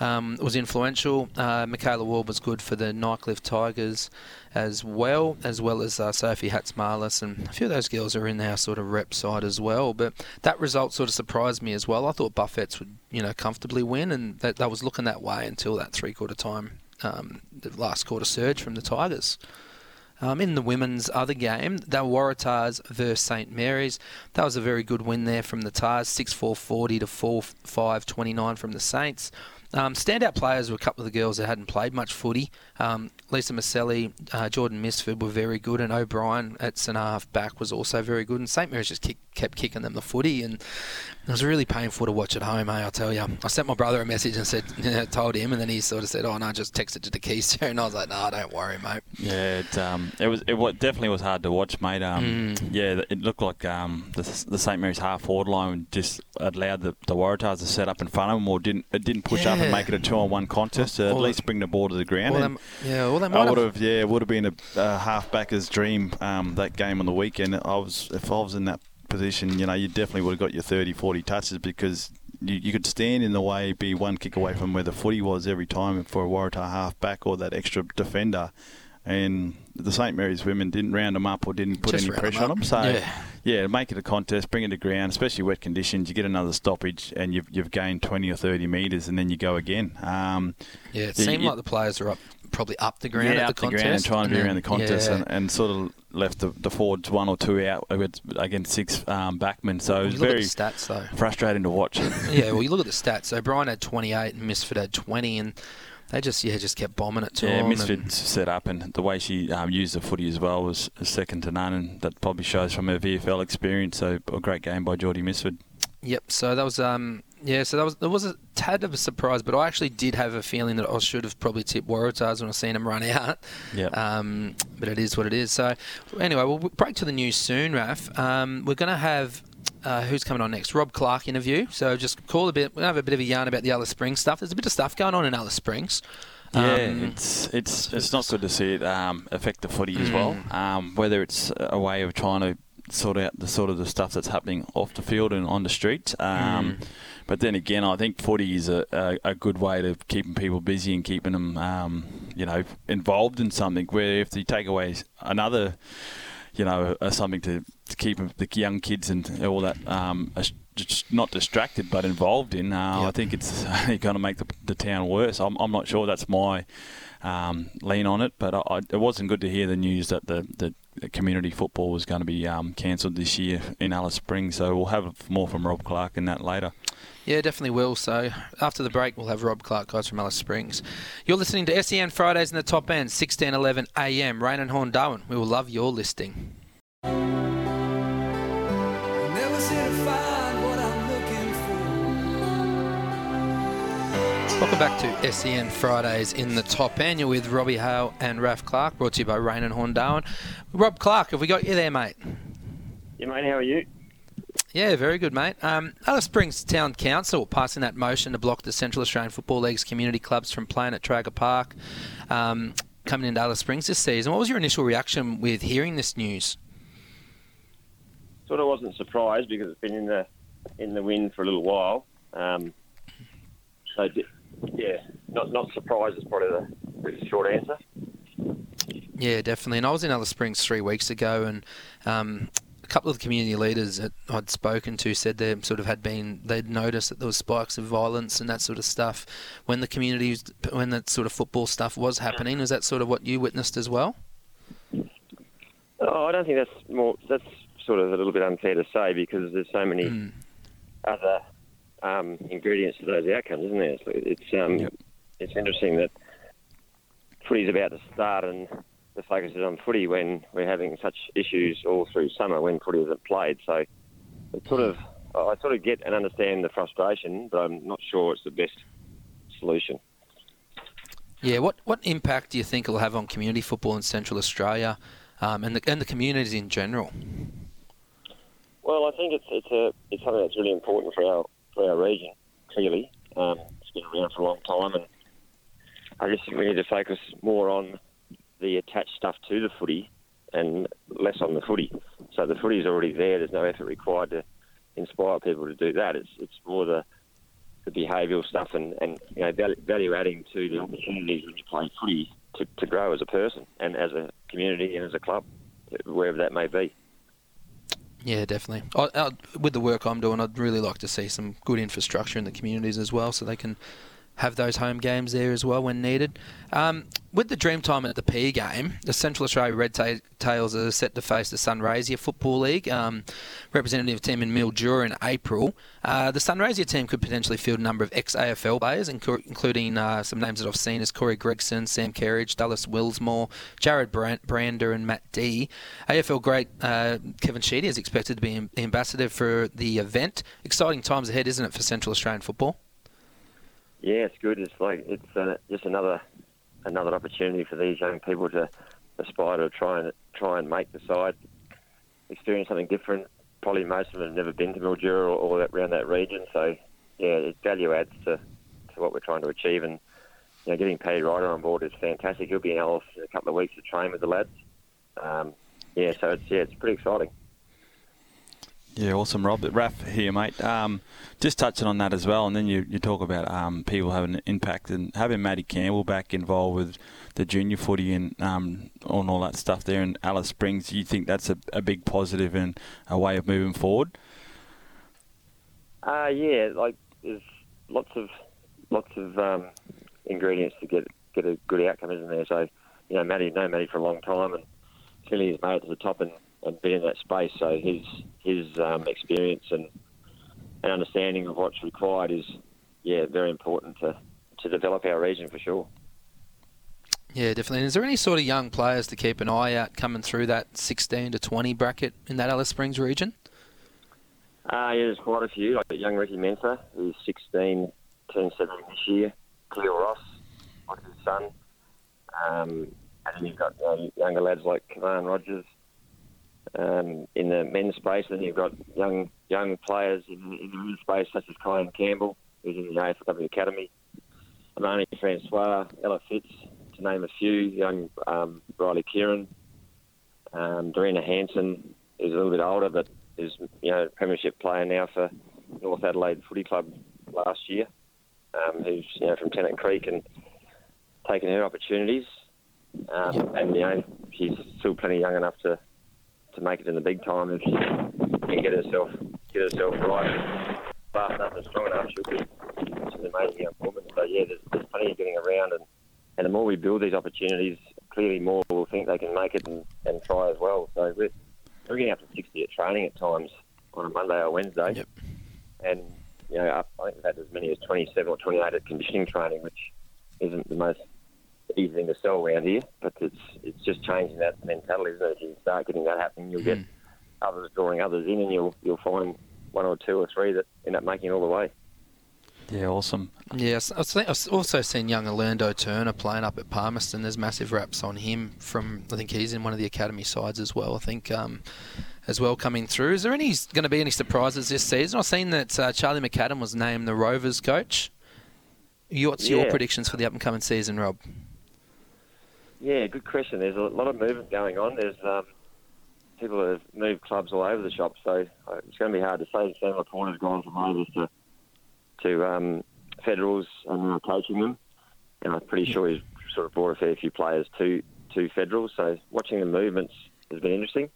Um, was influential. Uh, Michaela Ward was good for the Nightcliff Tigers as well, as well as uh, Sophie Hatzmarlis, and a few of those girls are in our sort of rep side as well. But that result sort of surprised me as well. I thought Buffets would, you know, comfortably win, and that, that was looking that way until that three quarter time, um, the last quarter surge from the Tigers. Um, in the women's other game, that Waratahs versus St Mary's. That was a very good win there from the Tars, 6 4 40 to 4 5 29 from the Saints. Um, standout players were a couple of the girls that hadn't played much footy. Um, Lisa Maselli, uh, Jordan Misford were very good, and O'Brien at centre half back was also very good. And St Mary's just kick, kept kicking them the footy, and it was really painful to watch at home. Eh, I'll tell you. I sent my brother a message and said, you know, told him, and then he sort of said, "Oh no, just texted to the keys," and I was like, "No, don't worry, mate." Yeah, it, um, it was it definitely was hard to watch, mate. Um, Yeah, it looked like um, the, the St Mary's half forward line just allowed the, the Waratahs to set up in front of them, or didn't it didn't push up and make it a two on one contest. To at least bring the ball to the ground. Well, they, yeah, well, they I would have. yeah, would have been a, a half-backer's dream um, that game on the weekend. I was, if I was in that position, you know, you definitely would have got your 30, 40 touches because you, you could stand in the way, be one kick away from where the footy was every time for a Waratah half-back or that extra defender. And the St Mary's women didn't round them up or didn't put Just any pressure them on them. So, Yeah. yeah. make it a contest, bring it to ground, especially wet conditions. You get another stoppage and you've, you've gained 20 or 30 metres and then you go again. Um, Yeah, it Yeah, seemed you- like the players were up, probably up the ground yeah, at up the the contest. ground and trying to be then- around the contest yeah. and, and sort of left the, the forwards one or two out against, six um, backmen. So it was very stats though. frustrating to watch. yeah, well, you look at the stats. So Brian had 28 and Misford had 20, and they just yeah just kept bombing it to yeah, him. Misfit set up and the way she um, used the footy as well was second to none, and that probably shows from her VFL experience. So a great game by Geordie Misford. Yep. So that was um yeah. So that was there was a tad of a surprise, but I actually did have a feeling that I should have probably tipped Waratahs when I seen them run out. Yeah. Um, but it is what it is. So anyway, we'll break to the news soon, Raph. Um, we're going to have. Uh, who's coming on next? Rob Clark interview. So just call a bit. We'll have a bit of a yarn about the Alice Springs stuff. There's a bit of stuff going on in Alice Springs. Yeah, Um, it's it's it's not good to see it um, affect the footy as well. Mm. Um, whether it's a way of trying to sort out the sort of the stuff that's happening off the field and on the street. Um, Mm. But then again, I think footy is a, a, a good way to keeping people busy and keeping them, um, you know, involved in something. Where if you take away another, you know, uh, something to, to keep the young kids and all that, um, just not distracted but involved in, uh, I think it's going to make the, the town worse. I'm, I'm not sure that's my um, lean on it, but I, I, it wasn't good to hear the news that the, the community football was going to be um, cancelled this year in Alice Springs. So we'll have more from Rob Clark in that later. Yeah, definitely will. So after the break, we'll have Rob Clark, guys from Alice Springs. You're listening to SEN Fridays in the top end, 1611 AM, Raine and Horne Darwin. We will love your listing. Welcome back to SEN Fridays in the top end. You're with Robbie Hale and Raph Clarke, brought to you by Raine and Horne Darwin. Rob Clark, have we got you there, mate? Yeah, mate, how are you? Yeah, very good, mate. Um, Alice Springs Town Council passing that motion to block the Central Australian Football League's community clubs from playing at Traeger Park um, coming into Alice Springs this season. What was your initial reaction with hearing this news? Sort of wasn't surprised because it's been in the in the wind for a little while. Um, so yeah, not not surprised is probably the, the short answer. Yeah, definitely. And I was in Alice Springs three weeks ago, and um, a couple of the community leaders that I'd spoken to said they sort of had been they'd noticed that there was spikes of violence and that sort of stuff when the community when that sort of football stuff was happening. Was that sort of what you witnessed as well? Oh, I don't think that's more. That's sort of a little bit unfair to say because there's so many Mm. other um, ingredients to those outcomes, isn't there? It's it's, um, it's interesting that footy's about to start and the focus is on footy when we're having such issues all through summer when footy isn't played. So it's sort of I sort of get and understand the frustration, but I'm not sure it's the best solution. Yeah, what what impact do you think it'll have on community football in Central Australia um, and the and the communities in general? Well, I think it's it's a it's something that's really important for our for our region. Clearly, um, it's been around for a long time, and I just think we need to focus more on the attached stuff to the footy and less on the footy. So the footy is already there. There's no effort required to inspire people to do that. It's it's more the the behavioural stuff and, and you know value, adding to the opportunities when you play footy to, to grow as a person and as a community and as a club, wherever that may be. Yeah, definitely. I, I, with the work I'm doing, I'd really like to see some good infrastructure in the communities as well, so they can have those home games there as well when needed. Um, with the Dreamtime at the P game, the Central Australia Red Ta- Tails are set to face the Sunraysia Football League um, representative team in Mildura in April. Uh, the Sunraysia team could potentially field a number of ex-AFL players, inc- including uh, some names that I've seen as Corey Gregson, Sam Kerridge, Dallas Willsmore, Jared Brand- Brander, and Matt D. AFL great uh, Kevin Sheedy is expected to be am- ambassador for the event. Exciting times ahead, isn't it, for Central Australian football? Yeah, it's good. It's like it's uh, just another another opportunity for these young people to aspire to try and try and make the side, experience something different. Probably most of them have never been to Mildura or, or that, around that region, so yeah, it value adds to, to what we're trying to achieve. And you know, getting Paddy Ryder on board is fantastic. He'll be in Alice in a couple of weeks to train with the lads. Um, yeah, so it's yeah, it's pretty exciting. Yeah, awesome, Rob. Raph here, mate. Um, just touching on that as well, and then you, you talk about um, people having an impact and having Matty Campbell back involved with the junior footy and um, on all that stuff there in Alice Springs. You think that's a, a big positive and a way of moving forward? Uh, yeah, like there's lots of lots of um, ingredients to get get a good outcome, isn't there? So, you know, Matty, known Matty for a long time, and clearly he's made it to the top and, and been in that space. So his his um, experience and and understanding of what's required is, yeah, very important to to develop our region for sure. Yeah, definitely. And is there any sort of young players to keep an eye out coming through that 16 to 20 bracket in that Alice Springs region? Uh, yeah, there's quite a few. Like young Ricky Mensa, who's 16, turned 17 this year. Cleo Ross, like his son. Um, and then you've got you know, younger lads like Kavan Rogers. Um, in the men's space, then you've got young young players in, in the women's space, such as Kyan Campbell, who's in the AFLW Academy. Amani Francois, Ella Fitz, to name a few. Young um, Riley Kieran. Um, Dorina Hanson is a little bit older, but is you know premiership player now for North Adelaide Footy Club last year, um, who's you know from Tennant Creek and taken her opportunities, um, and you know she's still plenty young enough to to make it in the big time if she can get herself get herself right, fast enough and strong enough. She'll be she's an amazing young woman. So yeah, there's, there's plenty of getting around, and and the more we build these opportunities, clearly more will think they can make it and, and try as well. So we're we're getting up to 60 at training at times on a Monday or Wednesday. Yep. And, you know, I think we've had as many as 27 or 28 at conditioning training, which isn't the most easy thing to sell around here, but it's it's just changing that mentality, isn't it? If you start getting that happening, you'll get others drawing others in, and you'll you'll find one or two or three that end up making it all the way. Yeah, awesome. Yes, I've, seen, I've also seen young Orlando Turner playing up at Palmerston. There's massive raps on him from. I think he's in one of the academy sides as well. I think um, as well coming through. Is there any going to be any surprises this season? I've seen that uh, Charlie McAdam was named the Rovers coach. You- What's your predictions for the up and coming season, Rob? Yeah, good question. There's a lot of movement going on. There's um, people have moved clubs all over the shop, so uh, it's going to be hard to say. Sam Laporta's gone from Rovers to to um, Federals and now coaching them, and I'm pretty sure he's sort of brought a fair few players to to Federals. So watching the movements has been interesting.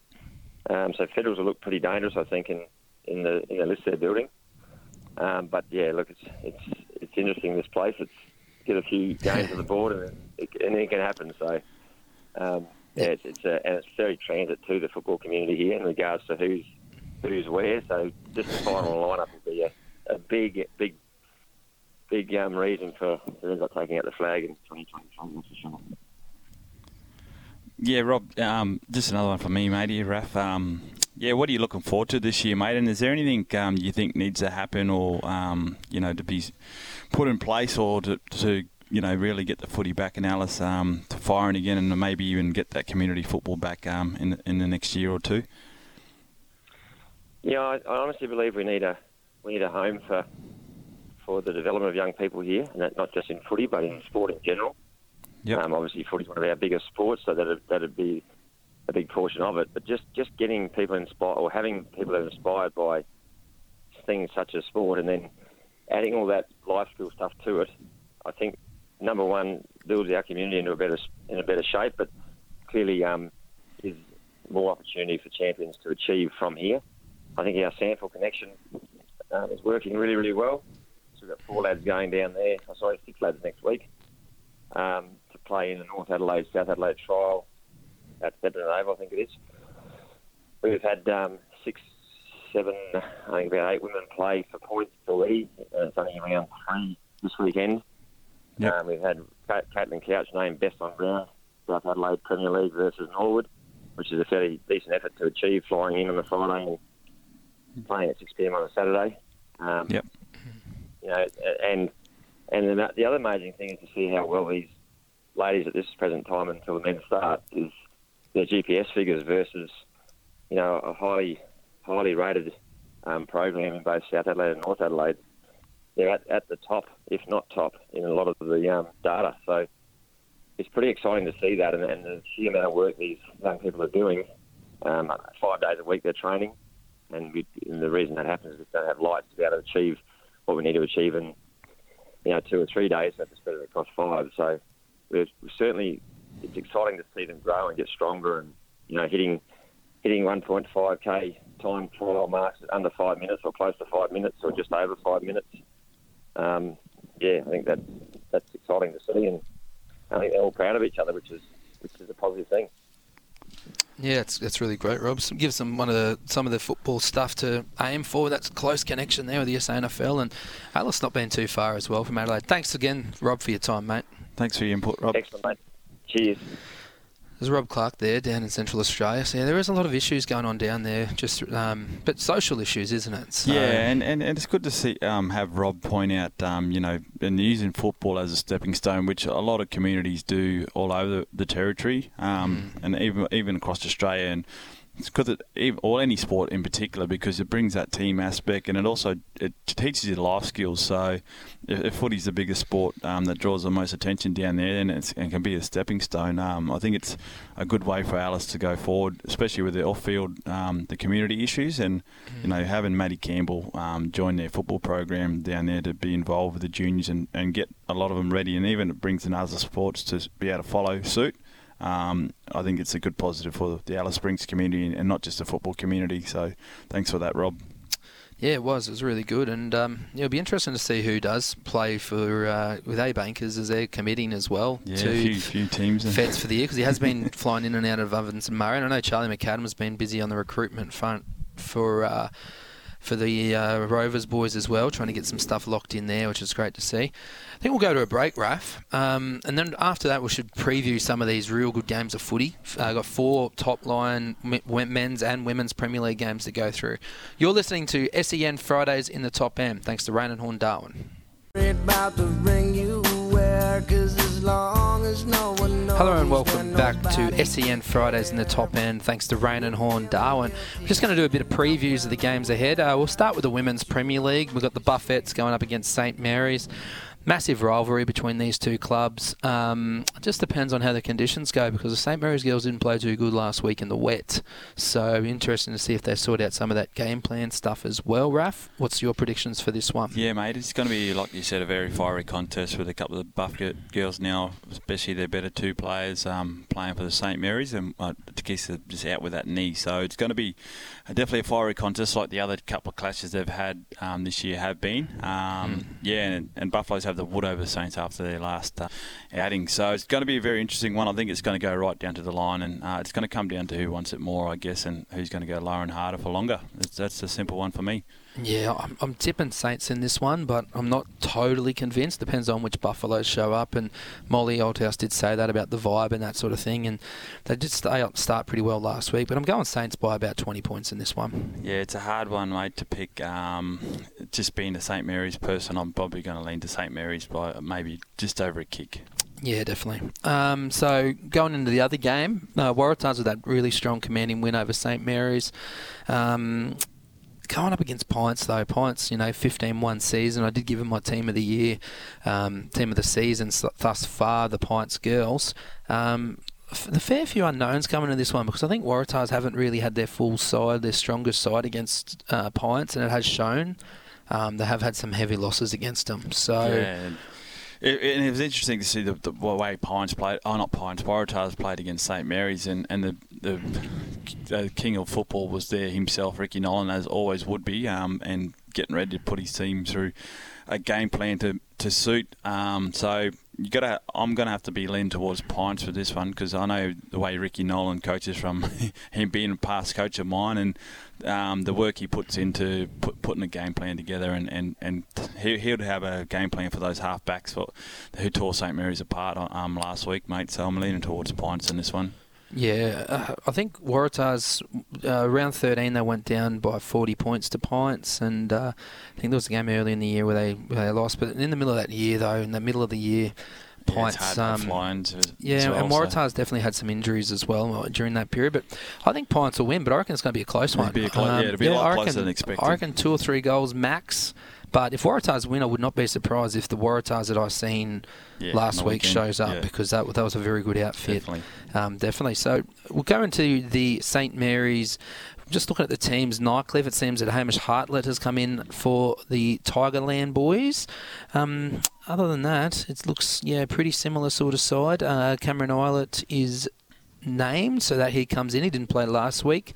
Um, so Federals will look pretty dangerous, I think, in in the in the list they're building. Um, but yeah, look, it's it's it's interesting this place. It's get a few games on the board and it, anything can happen. So um, yeah, it's, it's a, and it's very transit to the football community here in regards to who's who's where. So just the final lineup will be a, a big big big um, reason for for ends up taking out the flag in 2023. For sure. Yeah, Rob, um, just another one for me, mate. Here, Raph. Um, yeah, what are you looking forward to this year, mate? And is there anything um, you think needs to happen, or um, you know, to be put in place, or to, to you know really get the footy back in Alice um, to firing again, and maybe even get that community football back um, in in the next year or two? Yeah, I, I honestly believe we need a we need a home for for the development of young people here, and that not just in footy, but in sport in general. Yep. Um, obviously, footy's one of our biggest sports, so that'd, that'd be a big portion of it. But just, just getting people inspired, or having people that are inspired by things such as sport, and then adding all that life skill stuff to it, I think number one builds our community into a better in a better shape, but clearly um, is more opportunity for champions to achieve from here. I think our SANFL connection um, is working really, really well. So we've got four lads going down there. Oh, sorry, six lads next week um, to play in the North Adelaide South Adelaide trial at Bedburn Oval, I think it is. We've had um, six, seven, I think about eight women play for points already. Uh, it's only around three this weekend. Yep. Um, we've had Ca- Caitlin Couch named best on ground South Adelaide Premier League versus Norwood, which is a fairly decent effort to achieve, flying in on a Friday and playing at 6 p.m. on a Saturday. Um, Yep. You know, and and then the other amazing thing is to see how well these ladies at this present time until the men start is their GPS figures versus you know a highly highly rated um, program in both South Adelaide and North Adelaide. They're at, at the top, if not top, in a lot of the um, data. So it's pretty exciting to see that, and, and the sheer amount of work these young people are doing. Um, five days a week they're training, and, we, and the reason that happens is we don't have lights to be able to achieve what we need to achieve in you know two or three days. Have to spread it across five. So we're, we're certainly it's exciting to see them grow and get stronger, and you know hitting hitting 1.5k time trial marks under five minutes or close to five minutes or just over five minutes. Um, yeah, I think that that's exciting to see, and I think they're all proud of each other, which is which is a positive thing. Yeah, it's it's really great, Rob. Some, give some one of the some of the football stuff to aim for. That's a close connection there with the SANFL and Alice not being too far as well from Adelaide. Thanks again, Rob, for your time, mate. Thanks for your input, Rob. Excellent, mate. Cheers. There's Rob Clark there down in Central Australia. So yeah, there is a lot of issues going on down there, just um, but social issues, isn't it? So, Yeah, and, and, and it's good to see um, have Rob point out, um, you know, and using football as a stepping stone, which a lot of communities do all over the, the territory, um, and even even across Australia. And it's because it, or any sport in particular, because it brings that team aspect, and it also it teaches you life skills. So, if, if footy's the biggest sport um, that draws the most attention down there, and and can be a stepping stone. Um, I think it's a good way for Alice to go forward, especially with the off-field, um, the community issues, and you know having Matty Campbell um, join their football program down there to be involved with the juniors and, and get a lot of them ready, and even it brings in other sports to be able to follow suit. Um, I think it's a good positive for the Alice Springs community and not just the football community. So, thanks for that, Rob. Yeah, it was. It was really good, and um, it'll be interesting to see who does play for uh, with A Bankers as they're committing as well Yeah, to a few, few teams. Feds for the year because he has been flying in and out of Ovens and Murray. And I know Charlie McAdam has been busy on the recruitment front for uh, for the uh, Rovers boys as well, trying to get some stuff locked in there, which is great to see. I think we'll go to a break, Raph, um, and then after that we should preview some of these real good games of footy. I uh, got four top line men's and women's Premier League games to go through. You're listening to SEN Fridays in the Top End. Thanks to Raine and Horne Darwin. About to bring you where, 'cause as long as no one knows Hello and welcome back to SEN Fridays in the top end. Thanks to Raine and Horne Darwin. We're just going to do a bit of previews of the games ahead. Uh, we'll start with the Women's Premier League. We've got the Buffets going up against St Mary's. Massive rivalry between these two clubs. Um, it just depends on how the conditions go because the St Mary's girls didn't play too good last week in the wet. So interesting to see if they sort out some of that game plan stuff as well. Raph, what's your predictions for this one? Yeah, mate, it's going to be, like you said, a very fiery contest with a couple of Buff gi- girls now, especially their better two players um, playing for the St Mary's, and uh, Takisa just out with that knee. So it's going to be definitely a fiery contest, like the other couple of clashes they've had um, this year have been. Um, Yeah, and, and Buffaloes have the wood over the Saints after their last uh, outing. So it's going to be a very interesting one. I think it's going to go right down to the line, and uh, it's going to come down to who wants it more, I guess, and who's going to go lower and harder for longer. It's, that's a simple one for me. Yeah, I'm, I'm tipping Saints in this one, but I'm not totally convinced. Depends on which Buffaloes show up. And Molly Oldhouse did say that about the vibe and that sort of thing. And they did stay up, start pretty well last week. But I'm going Saints by about 20 points in this one. Yeah, it's a hard one, mate, to pick. Um, just being a St Mary's person, I'm probably going to lean to St Mary's by maybe just over a kick. Yeah, definitely. Um, so going into the other game, uh, Waratahs with that really strong commanding win over St Mary's. Um, going up against Pints though, Pints, you know, 15-1 season. I did give him my team of the year, um, team of the season thus far, the Pints girls. Um, the fair few unknowns coming in this one because I think Waratahs haven't really had their full side, their strongest side against uh, Pints, and it has shown. Um, they have had some heavy losses against them. So Yeah. It, and it was interesting to see the, the way Pines played. Oh, not Pines. Waratahs played against St Mary's, and and the the, the king of football was there himself, Ricky Nolan, as always would be, um, and getting ready to put his team through a game plan to to suit. Um, so you got to. I'm going to have to be leaning towards Pines for this one because I know the way Ricky Nolan coaches from him being a past coach of mine and um, the work he puts into put, putting a game plan together and, and, and he, he would have a game plan for those half backs for, who tore St Mary's apart um, last week, mate. So I'm leaning towards Pines in this one. Yeah, uh, I think Waratahs uh, round 13 they went down by 40 points to Pints, and uh, I think there was a game early in the year where they where they lost. But in the middle of that year, though, in the middle of the year, Yeah, Pints. it's hard um, to yeah, and so- Waratahs definitely had some injuries as well uh, during that period. But I think Pints will win, but I reckon it's going to be a close It'll one. Um, be a clo- yeah, it'll be a lot I closer than expected. I reckon two or three goals max. But if Waratahs win, I would not be surprised if the Waratahs that I seen Yeah, last week weekend, shows up yeah. because that that was a very good outfit. Definitely. Um, definitely. So we'll go into the St Mary's. Just looking at the teams, Nightcliff, it seems that Hamish Hartlett has come in for the Tigerland boys. Um, other than that, it looks yeah pretty similar sort of side. Uh, Cameron Eilert is named so that he comes in. He didn't play last week.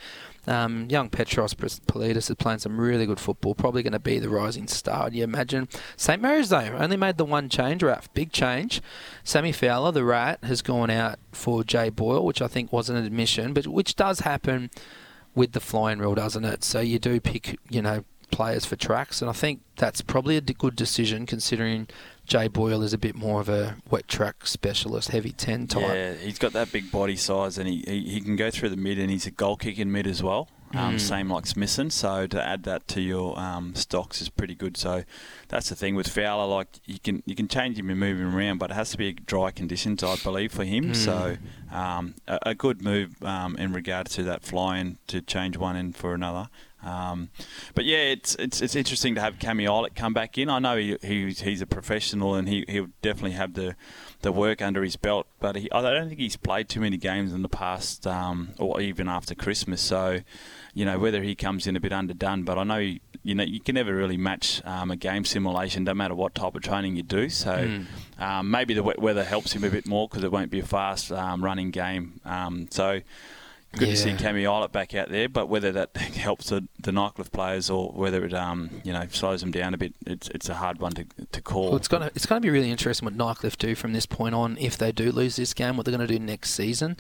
Um, young Petros Politis is playing some really good football. Probably going to be the rising star. Do you imagine? St Mary's though only made the one change. Raph, big change. Sammy Fowler, the rat, has gone out for Jay Boyle, which I think was an admission, but which does happen with the flying rule, doesn't it? So you do pick, you know, players for tracks, and I think that's probably a good decision considering Jay Boyle is a bit more of a wet track specialist, heavy ten type. Yeah, he's got that big body size, and he, he, he can go through the mid, and he's a goal kicking mid as well. Um, Mm. Same like Smithson, so to add that to your um, stocks is pretty good. So that's the thing with Fowler, like you can you can change him and move him around, but it has to be dry conditions, I believe, for him. Mm. So um, a, a good move um, in regard to that flying to change one in for another. Um, but yeah, it's it's it's interesting to have Eilert come back in. I know he, he's he's a professional and he he'll definitely have the the work under his belt. But he, I don't think he's played too many games in the past, um, or even after Christmas. So, you know, whether he comes in a bit underdone, but I know he, you know you can never really match um, a game simulation, no matter what type of training you do. So. Mm. Um, maybe the wet weather helps him a bit more because it won't be a fast um, running game. Um, so good to see Yeah. Cammy Eilert back out there, but whether that helps the, the Nightcliff players or whether it um, you know slows them down a bit, it's it's a hard one to, to call. Well, it's gonna it's gonna be really interesting what Nightcliff do from this point on if they do lose this game. What they're going to do next season.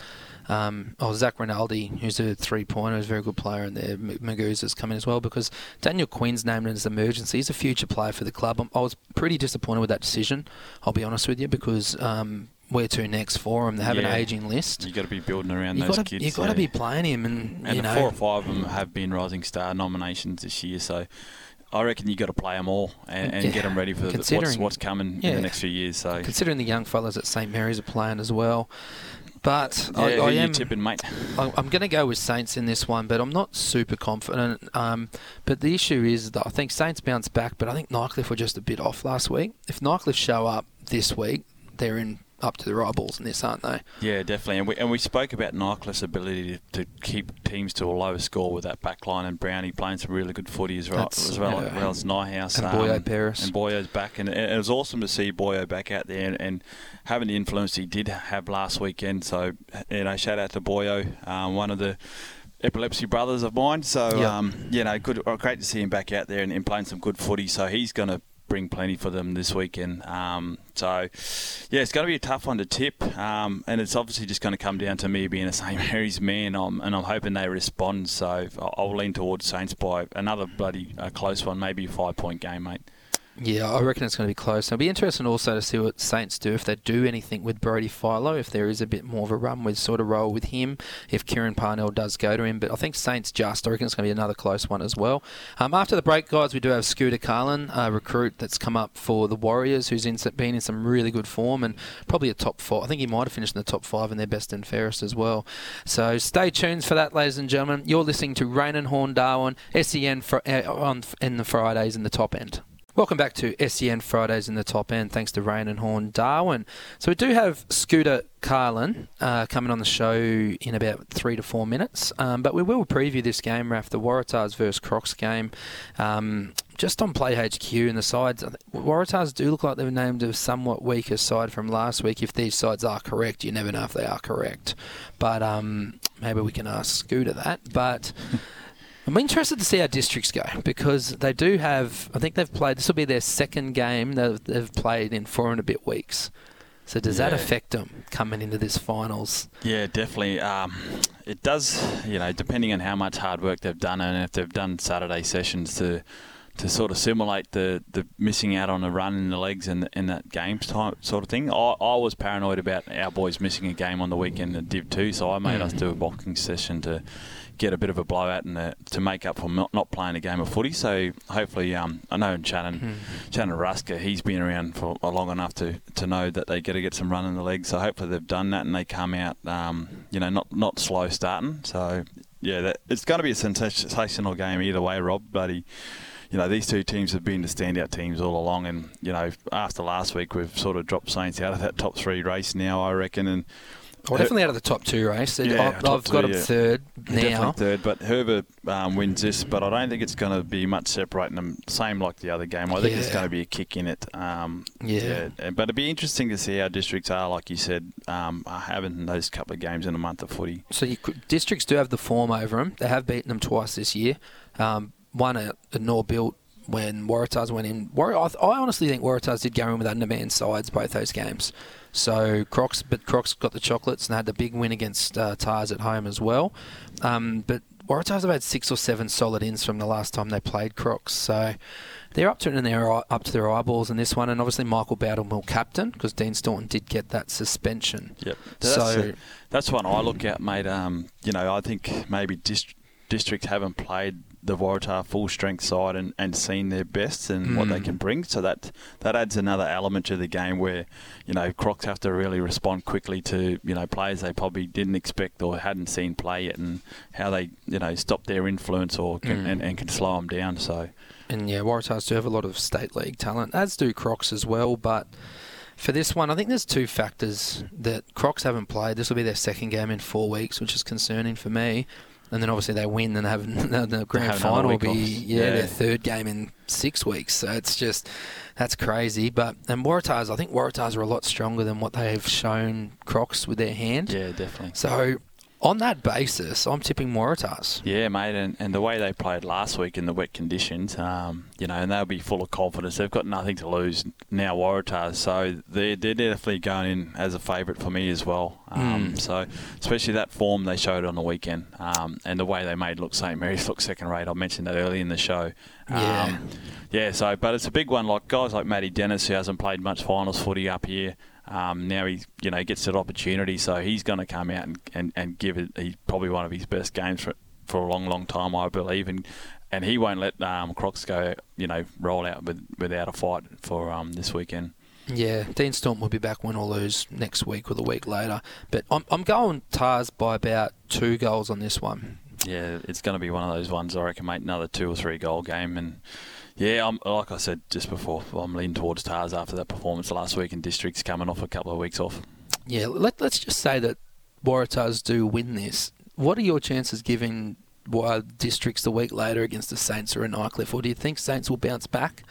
Um, oh, Zach Rinaldi, who's a three pointer, is a very good player, and there M- Magoo's has come in as well because Daniel Quinn's named it as emergency. He's a future player for the club. I'm, I was pretty disappointed with that decision. I'll be honest with you because um, where to next for him? They have Yeah. an aging list. you got to be building around You those got to kids. you got to be playing him, and, And you the know four or five of them have been Rising Star nominations this year, so I reckon you've got to play them all and, and Yeah. get them ready for the, what's, what's coming in the next few years. So, Considering the young fellas at St Mary's are playing as well. But yeah, I, I you am tipping, mate? I- I'm going to go with Saints in this one, but I'm not super confident. Um, but the issue is that I think Saints bounce back, but I think Nightcliff were just a bit off last week. If Nightcliff show up this week, they're in up to their eyeballs in this, aren't they? Yeah, definitely. And we, and we spoke about Nightcliff's ability to, to keep teams to a lower score with that back line and Brownie playing some really good footy as well, That's- as, well, yeah. as well as Nyhouse. And Boyo Paris. And Boyo's back. And it was awesome to see Boyo back out there and, and having the influence he did have last weekend. So, you know, shout out to Boyo, um, one of the epilepsy brothers of mine. So, Yep. um, you know, good, uh, great to see him back out there and, and playing some good footy. So he's going to bring plenty for them this weekend. Um, so, yeah, it's going to be a tough one to tip, um, and it's obviously just going to come down to me being a St Mary's man, and I'm hoping they respond. So I'll, I'll lean towards Saints by another bloody uh, close one, maybe a five point game, mate. Yeah, I reckon it's going to be close. It'll be interesting also to see what Saints do if they do anything with Brody Philo, if there is a bit more of a run with sort of roll with him, if Kieran Parnell does go to him. But I think Saints just, I reckon it's going to be another close one as well. Um, after the break, guys, we do have Scooter Carlin, a recruit that's come up for the Warriors, who's in, been in some really good form and probably a top four. I think he might have finished in the top five in their best and fairest as well. So stay tuned for that, ladies and gentlemen. You're listening to Raine and Horne Darwin, SEN fr- uh, on in the Fridays in the top end. Welcome back to SEN Fridays in the top end. Thanks to Raine and Horne Darwin. So we do have Scooter Carlin uh, coming on the show in about three to four minutes, um, but we will preview this game, Raph, the Waratahs versus Crocs game. Um, just on Play HQ and the sides, Waratahs do look like they've named a somewhat weaker side from last week. If these sides are correct, you never know if they are correct. But um, maybe we can ask Scooter that. But I'm interested to see how districts go because they do have. I think they've played. This will be their second game that they've played in four and a bit weeks. So does that affect them coming into this finals? Yeah, definitely. Um, it does, you know, depending on how much hard work they've done and if they've done Saturday sessions to to sort of simulate the, the missing out on a run in the legs and in that games time sort of thing. I, I was paranoid about our boys missing a game on the weekend in Div 2, so I made us do a boxing session to get a bit of a blowout and to make up for not, playing a game of footy. So hopefully, um, I know Shannon, Shannon Ruska, he's been around for long enough to, to know that they got to get some run in the legs. So hopefully they've done that and they come out, um, you know, not not slow starting. So yeah, that, it's going to be a sensational game either way, Rob. But he, you know, these two teams have been the standout teams all along, and you know, after last week, we've sort of dropped Saints out of that top three race now, I reckon, and. Well, definitely out of the top two race. Yeah, I've, I've got two, them yeah. third now. Definitely third, but Herbert um, wins this, but I don't think it's going to be much separating them. Same like the other game. I think it's Yeah. going to be a kick in it. Um, Yeah. and- But it'd be interesting to see how districts are, like you said, um, are having those couple of games in a month of footy. So you could, districts do have the form over them. They have beaten them twice this year. Um, one at, at Norbuilt when Waratahs went in. War- I, I honestly think Waratahs did go in with undermanned sides both those games. So Crocs, but Crocs got the chocolates and had the big win against uh, Tars at home as well. Um, but Waratahs have had six or seven solid ins from the last time they played Crocs. So they're up to it and they're up to their eyeballs in this one. And obviously Michael Bowden will captain because Dean Staunton did get that suspension. Yep. So- That's, that's one I look at, mate. Um, you know, I think maybe dist- district haven't played the Waratah full strength side and, and seen their best and what they Mm. can bring. So that that adds another element to the game where, you know, Crocs have to really respond quickly to, you know, players they probably didn't expect or hadn't seen play yet and how they, you know, stop their influence or can, Mm. and, and can slow them down. So And yeah, Waratahs do have a lot of state league talent, as do Crocs as well. But for this one, I think there's two factors that Crocs haven't played. This will be their second game in four weeks, which is concerning for me. And then obviously they win and have the, grand have final will be yeah, Yeah. their third game in six weeks. So it's just that's crazy. But and Waratahs, I think Waratahs are a lot stronger than what they've shown Crocs with their hand. yeah, definitely. So on that basis, I'm tipping Waratahs. Yeah, mate, and, and the way they played last week in the wet conditions, um, you know, and they'll be full of confidence. They've got nothing to lose now, Waratahs, so they're, they're definitely going in as a favourite for me as well. Um, Mm. So, especially that form they showed on the weekend um, and the way they made look St Mary's look second rate. I mentioned that early in the show. Yeah. Um, yeah, so, but it's a big one. Like guys like Matty Dennis, who hasn't played much finals footy up here. Um, now he, you know, gets that opportunity, so he's going to come out and, and, and give it. He's probably one of his best games for for a long, long time, I believe. And and he won't let um, Crocs go, you know, roll out with, without a fight for um, this weekend. Yeah, Dean Storm will be back, win or lose, next week or the week later. But I'm, I'm going Tars by about two goals on this one. Yeah, it's going to be one of those ones, I reckon, mate. Another two or three goal game. And yeah, I'm, like I said just before, I'm leaning towards Tars after that performance last week in Districts coming off a couple of weeks off. Yeah, let, let's just say that Waratahs do win this. What are your chances giving while Districts the week later against the Saints or a Nightcliff? Or do you think Saints will bounce back?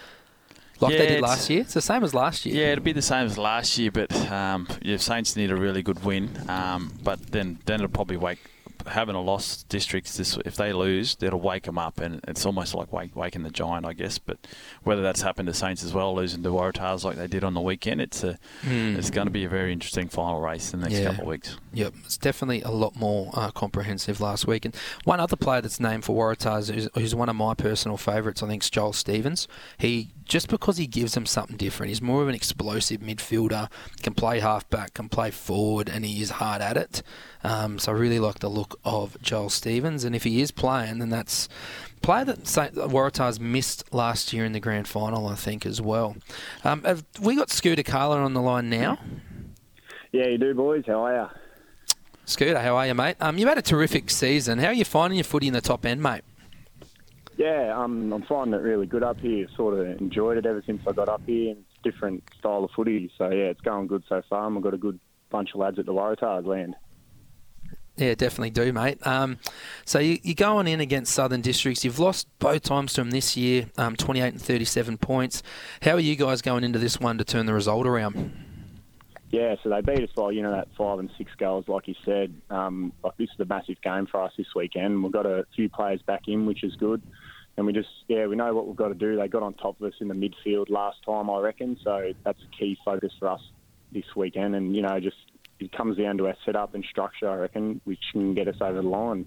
Like Yeah, they did last year? It's the same as last year. Yeah, it'll be the same as last year, but um, yeah, Saints need a really good win. Um, but then, then it'll probably wake having a lost districts. This if they lose, it'll wake them up, and it's almost like wake, waking the giant, I guess. But whether that's happened to Saints as well, losing to Waratahs like they did on the weekend, it's a it's going to be a very interesting final race in the next. Yeah. couple of weeks. Yep, it's definitely a lot more uh, comprehensive last week. And one other player that's named for Waratahs, who's, who's one of my personal favourites, I think, is Joel Stevens. He just because he gives them something different, he's more of an explosive midfielder, can play halfback, can play forward, and he is hard at it. Um, so I really like the look of Joel Stevens, and if he is playing, then that's a player that Waratahs missed last year in the grand final, I think, as well. Um, have we got Scooter Carlin on the line now? Yeah, you do, boys. How are you? Scooter, how are you, mate? Um, you've had a terrific season. How are you finding your footy in the top end, mate? Yeah, um, I'm finding it really good up here. Sort of enjoyed it ever since I got up here. And it's a different style of footy, so yeah, it's going good so far. And we've got a good bunch of lads at the Waratahs land. Yeah, definitely do, mate. Um, so you, you're going in against Southern Districts. You've lost both times to them this year, um, 28 and 37 points. How are you guys going into this one to turn the result around? Yeah, so they beat us by you know that five and six goals, like you said. Um, like this is a massive game for us this weekend. We've got a few players back in, which is good, and we just yeah we know what we've got to do. They got on top of us in the midfield last time, I reckon. So that's a key focus for us this weekend, and you know just it comes down to our setup and structure, I reckon, which can get us over the line.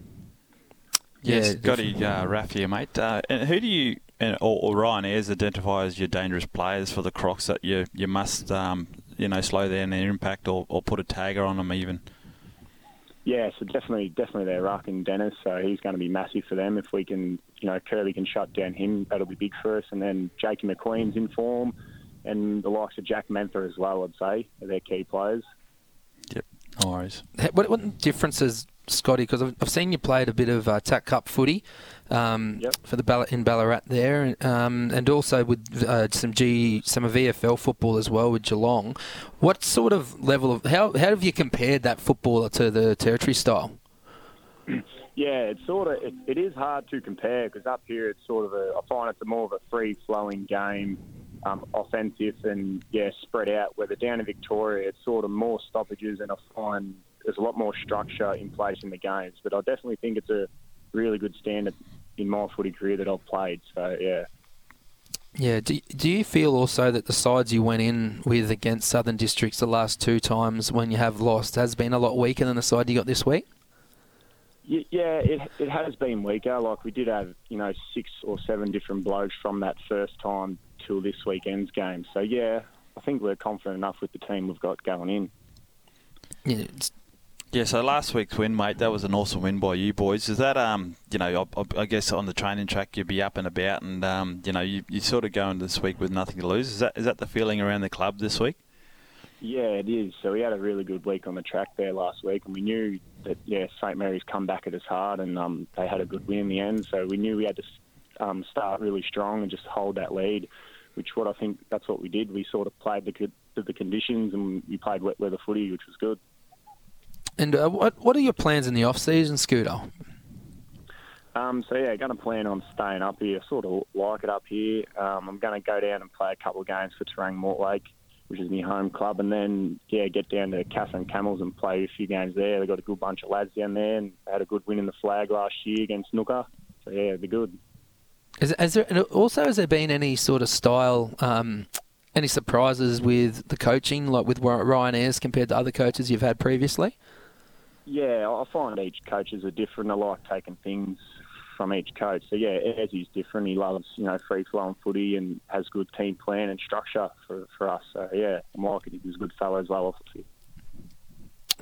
Yes, Yeah, Scotty uh, Raph here, mate. Uh, and who do you and, or, or Ryan Ayres identify as your dangerous players for the Crocs that you you must um, you know slow down their impact or, or put a tagger on them even? Yeah, so definitely, definitely their ruck and Dennis. So he's going to be massive for them. If we can, you know, Curly can shut down him, that'll be big for us. And then Jakey McQueen's in form, and the likes of Jack Mentha as well. I'd say are their key players. Yep, no worries. What, what differences, Scotty? Because I've, I've seen you played a bit of uh, TAC Cup footy um, Yep. for the Ball- in Ballarat there, um, and also with uh, some G some VFL football as well with Geelong. What sort of level of how how have you compared that footballer to the territory style? Yeah, it's sort of it, it is hard to compare because up here it's sort of a I find it's a more of a free flowing game, um, offensive and yeah spread out. Whether down in Victoria it's sort of more stoppages and I find there's a lot more structure in place in the games. But I definitely think it's a really good standard in my footy career that I've played. So yeah. Yeah. Do, do you feel also that the sides you went in with against Southern Districts the last two times when you have lost has been a lot weaker than the side you got this week? Yeah, it, it has been weaker. Like we did have, you know, six or seven different blokes from that first time till this weekend's game. So yeah, I think we're confident enough with the team we've got going in. Yeah, it's- Yeah, so last week's win, mate, that was an awesome win by you boys. Is that, um, you know, I, I- guess on the training track you'd be up and about, and um, you know, you you sort of going this week with nothing to lose. Is that is that the feeling around the club this week? Yeah, it is. So we had a really good week on the track there last week, and we knew that yeah, St Mary's come back at us hard, and um, they had a good win in the end. So we knew we had to um, start really strong and just hold that lead, which what I think that's what we did. We sort of played the the conditions, and we played wet weather footy, which was good. And uh, what what are your plans in the off season, Scooter? Um, so yeah, I'm going to plan on staying up here. Sort of like it up here. Um, I'm going to go down and play a couple of games for Terang Mortlake, which is my home club, and then yeah, get down to Katherine Camels and play a few games there. They've got a good bunch of lads down there, and they had a good win in the flag last year against Nooka. So yeah, be good. Is, has there and also has there been any sort of style, um, any surprises with the coaching, like with Ryan Ayres compared to other coaches you've had previously? Yeah, I find each coaches are different. I like taking things from each coach. So yeah, Ez is different. He loves you know free flowing footy and has good team plan and structure for, for us. So yeah, I'm liking it. He's a good fellow as well off the field.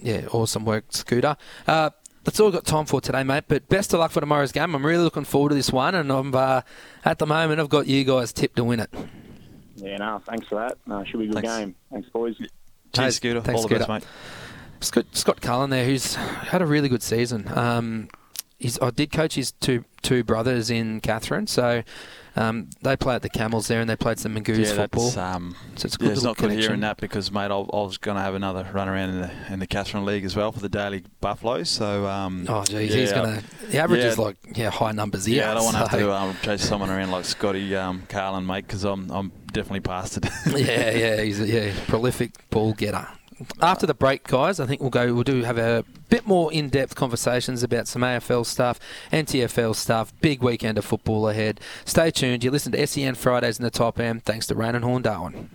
Yeah, awesome work, Scooter. Uh, that's all we've got time for today, mate. But best of luck for tomorrow's game. I'm really looking forward to this one, and I'm uh, at the moment I've got you guys tipped to win it. Yeah, no, thanks for that. No, should be a good Thanks. game. Thanks, boys. Cheers, Scooter. thanks, All the best, mate. Scott, Scott Cullen there, who's had a really good season. Um, he's, I did coach his two two brothers in Katherine, so um, they play at the Camels there, and they played some Magoos yeah, football. um, so it's yeah, it's not good hearing that because, mate, I, I was going to have another run around in the in the Katherine League as well for the Daily Buffaloes. So, um, Oh, geez, yeah, he's gonna. The average is like yeah, high numbers here. Yeah, I don't want to have to um, chase someone around like Scotty um, Carlin, mate, because I'm I'm definitely past it. yeah, yeah, he's a yeah, prolific ball getter. After the break, guys, I think we'll go. We'll do have a bit more in-depth conversations about some AFL stuff, NTFL stuff. Big weekend of football ahead. Stay tuned. You listen to SEN Fridays in the top end. Thanks to Raine and Horne Darwin.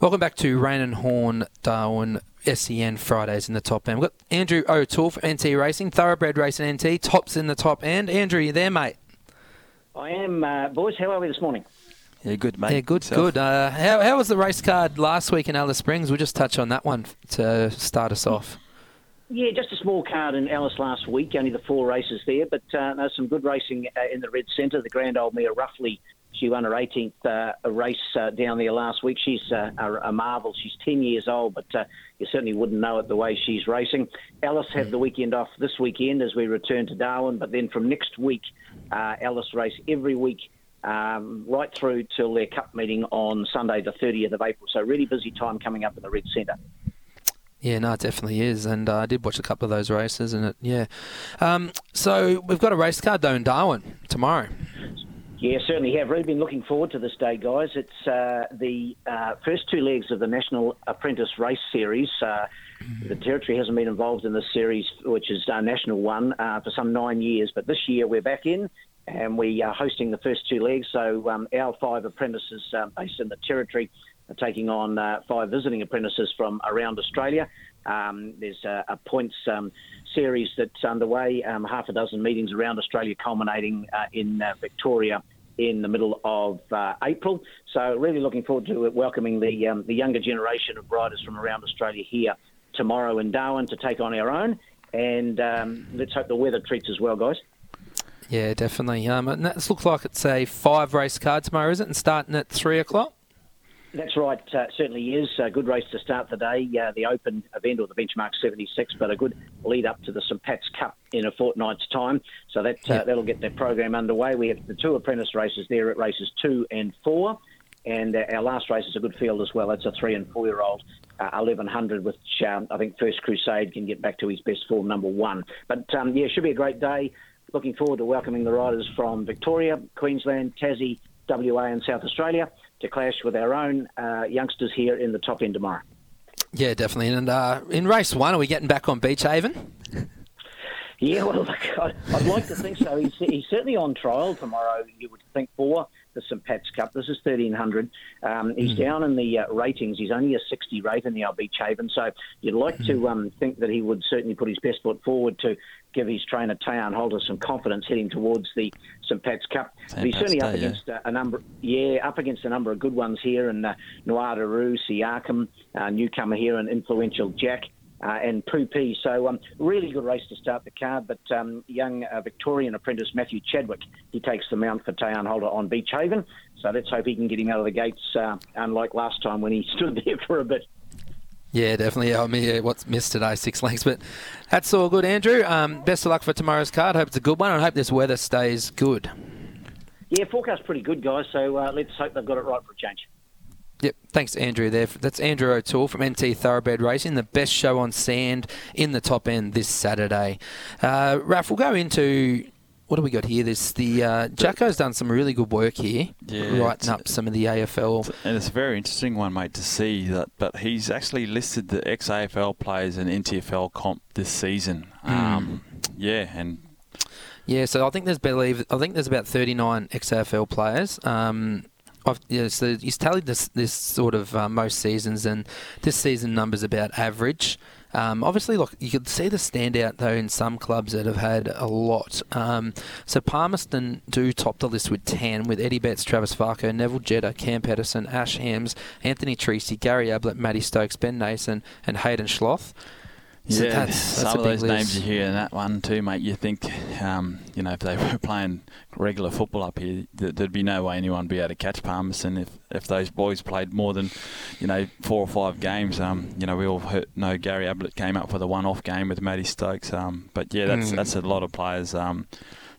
Welcome back to Raine and Horne Darwin. SEN Fridays in the top end. We've got Andrew O'Toole from NT Racing, Thoroughbred Racing NT, tops in the top end. Andrew, you there, mate? I am, uh, boys. How are we this morning? Yeah, good, mate. Yeah, good, Yourself? good. Uh, how, how was the race card last week in Alice Springs? We'll just touch on that one to start us off. Yeah, just a small card in Alice last week. Only the four races there, but uh, there's some good racing uh, in the Red Centre. The Grand Old Mare, roughly, she won her 18th uh, race uh, down there last week. She's uh, a, a marvel. She's 10 years old, but uh, you certainly wouldn't know it the way she's racing. Alice have the weekend off this weekend as we return to Darwin, but then from next week, uh, Alice race every week. Um, right through till their cup meeting on Sunday, the 30th of April. So, really busy time coming up in the Red Centre. Yeah, no, it definitely is. And uh, I did watch a couple of those races, and it, yeah. Um, so we've got a race card though in Darwin tomorrow. Yeah, certainly have. Really been looking forward to this day, guys. It's uh, the uh, first two legs of the National Apprentice Race Series. Uh, the Territory hasn't been involved in this series, which is uh, National One, uh, for some nine years. But this year we're back in, and we are hosting the first two legs. So um, our five apprentices um, based in the Territory are taking on uh, five visiting apprentices from around Australia. Um, there's a, a points um, series that's underway, um, half a dozen meetings around Australia, culminating uh, in uh, Victoria in the middle of uh, April. So, really looking forward to welcoming the um, the younger generation of riders from around Australia here tomorrow in Darwin to take on our own. And let's hope the weather treats us well, guys. Yeah, definitely. Um, and that looks like it's a five race card tomorrow, is it? And starting at three o'clock. That's right, uh, certainly is. A good race to start the day, uh, the Open event or the Benchmark 76, but a good lead up to the St Pat's Cup in a fortnight's time. So that uh, Yeah. that'll get the program underway. We have the two apprentice races there at races two and four, and uh, our last race is a good field as well. It's a three and four year old. Uh, 1100, which um, I think First Crusade can get back to his best form, number one. But um, yeah, should be a great day. Looking forward to welcoming the riders from Victoria, Queensland, Tassie, WA, and South Australia to clash with our own uh, youngsters here in the top end tomorrow. Yeah, definitely. And uh, in race one, are we getting back on Beach Haven? Yeah, well, look, I'd, I'd like to think so. He's, he's certainly on trial tomorrow, you would think, for the St Pat's Cup. This is 1300. Um, he's down in the uh, ratings. He's only a 60 rate in the old Beach Haven. So you'd like to um, think that he would certainly put his best foot forward to give his trainer, Tayan Holder, some confidence heading towards the St Pat's Cup. St. But he's Pat's certainly up Day, yeah. against uh, a number, yeah, up against a number of good ones here, and uh, Noirdaroo, Siakam, uh, newcomer here, and influential Jack uh, and Poopy. So um, really good race to start the card. But um, young uh, Victorian apprentice Matthew Chadwick, he takes the mount for Tayan Holder on Beach Haven. So let's hope he can get him out of the gates, uh, unlike last time when he stood there for a bit. Yeah, definitely. I mean, yeah, what's missed today, six lengths. But that's all good, Andrew. Um, best of luck for tomorrow's card. Hope it's a good one. and hope this weather stays good. Yeah, forecast pretty good, guys. So uh, let's hope they've got it right for a change. Yep. Thanks, Andrew. There. That's Andrew O'Toole from NT Thoroughbred Racing, the best show on sand in the top end this Saturday. Uh, Raph, we'll go into what do we got here? This the uh, Jacko's done some really good work here, Yeah, writing up some of the AFL. And it's a very interesting one, mate, to see that. But he's actually listed the ex AFL players in NTFL comp this season. Um, yeah, and Yeah, so I think there's believe I think there's about 39 XFL players. Um, I've, yeah, so he's tallied this this sort of uh, most seasons, and this season numbers about average. Um, obviously, look, you could see the standout though in some clubs that have had a lot. Um, so Palmerston do top the list with 10, with Eddie Betts, Travis Farco, Neville Jetta, Cam Pedersen, Ash Hams, Anthony Treacy, Gary Ablett, Matty Stokes, Ben Nason, and Hayden Schloth. So yeah, that's- that's some a of big those names you hear in that one too, mate. You think, um, you know, if they were playing regular football up here, th- there'd be no way anyone would be able to catch Palmerston if, if those boys played more than, you know, four or five games. Um, you know, we all heard, know Gary Ablett came up for the one-off game with Matty Stokes. Um, but yeah, that's Mm. that's a lot of players. Um,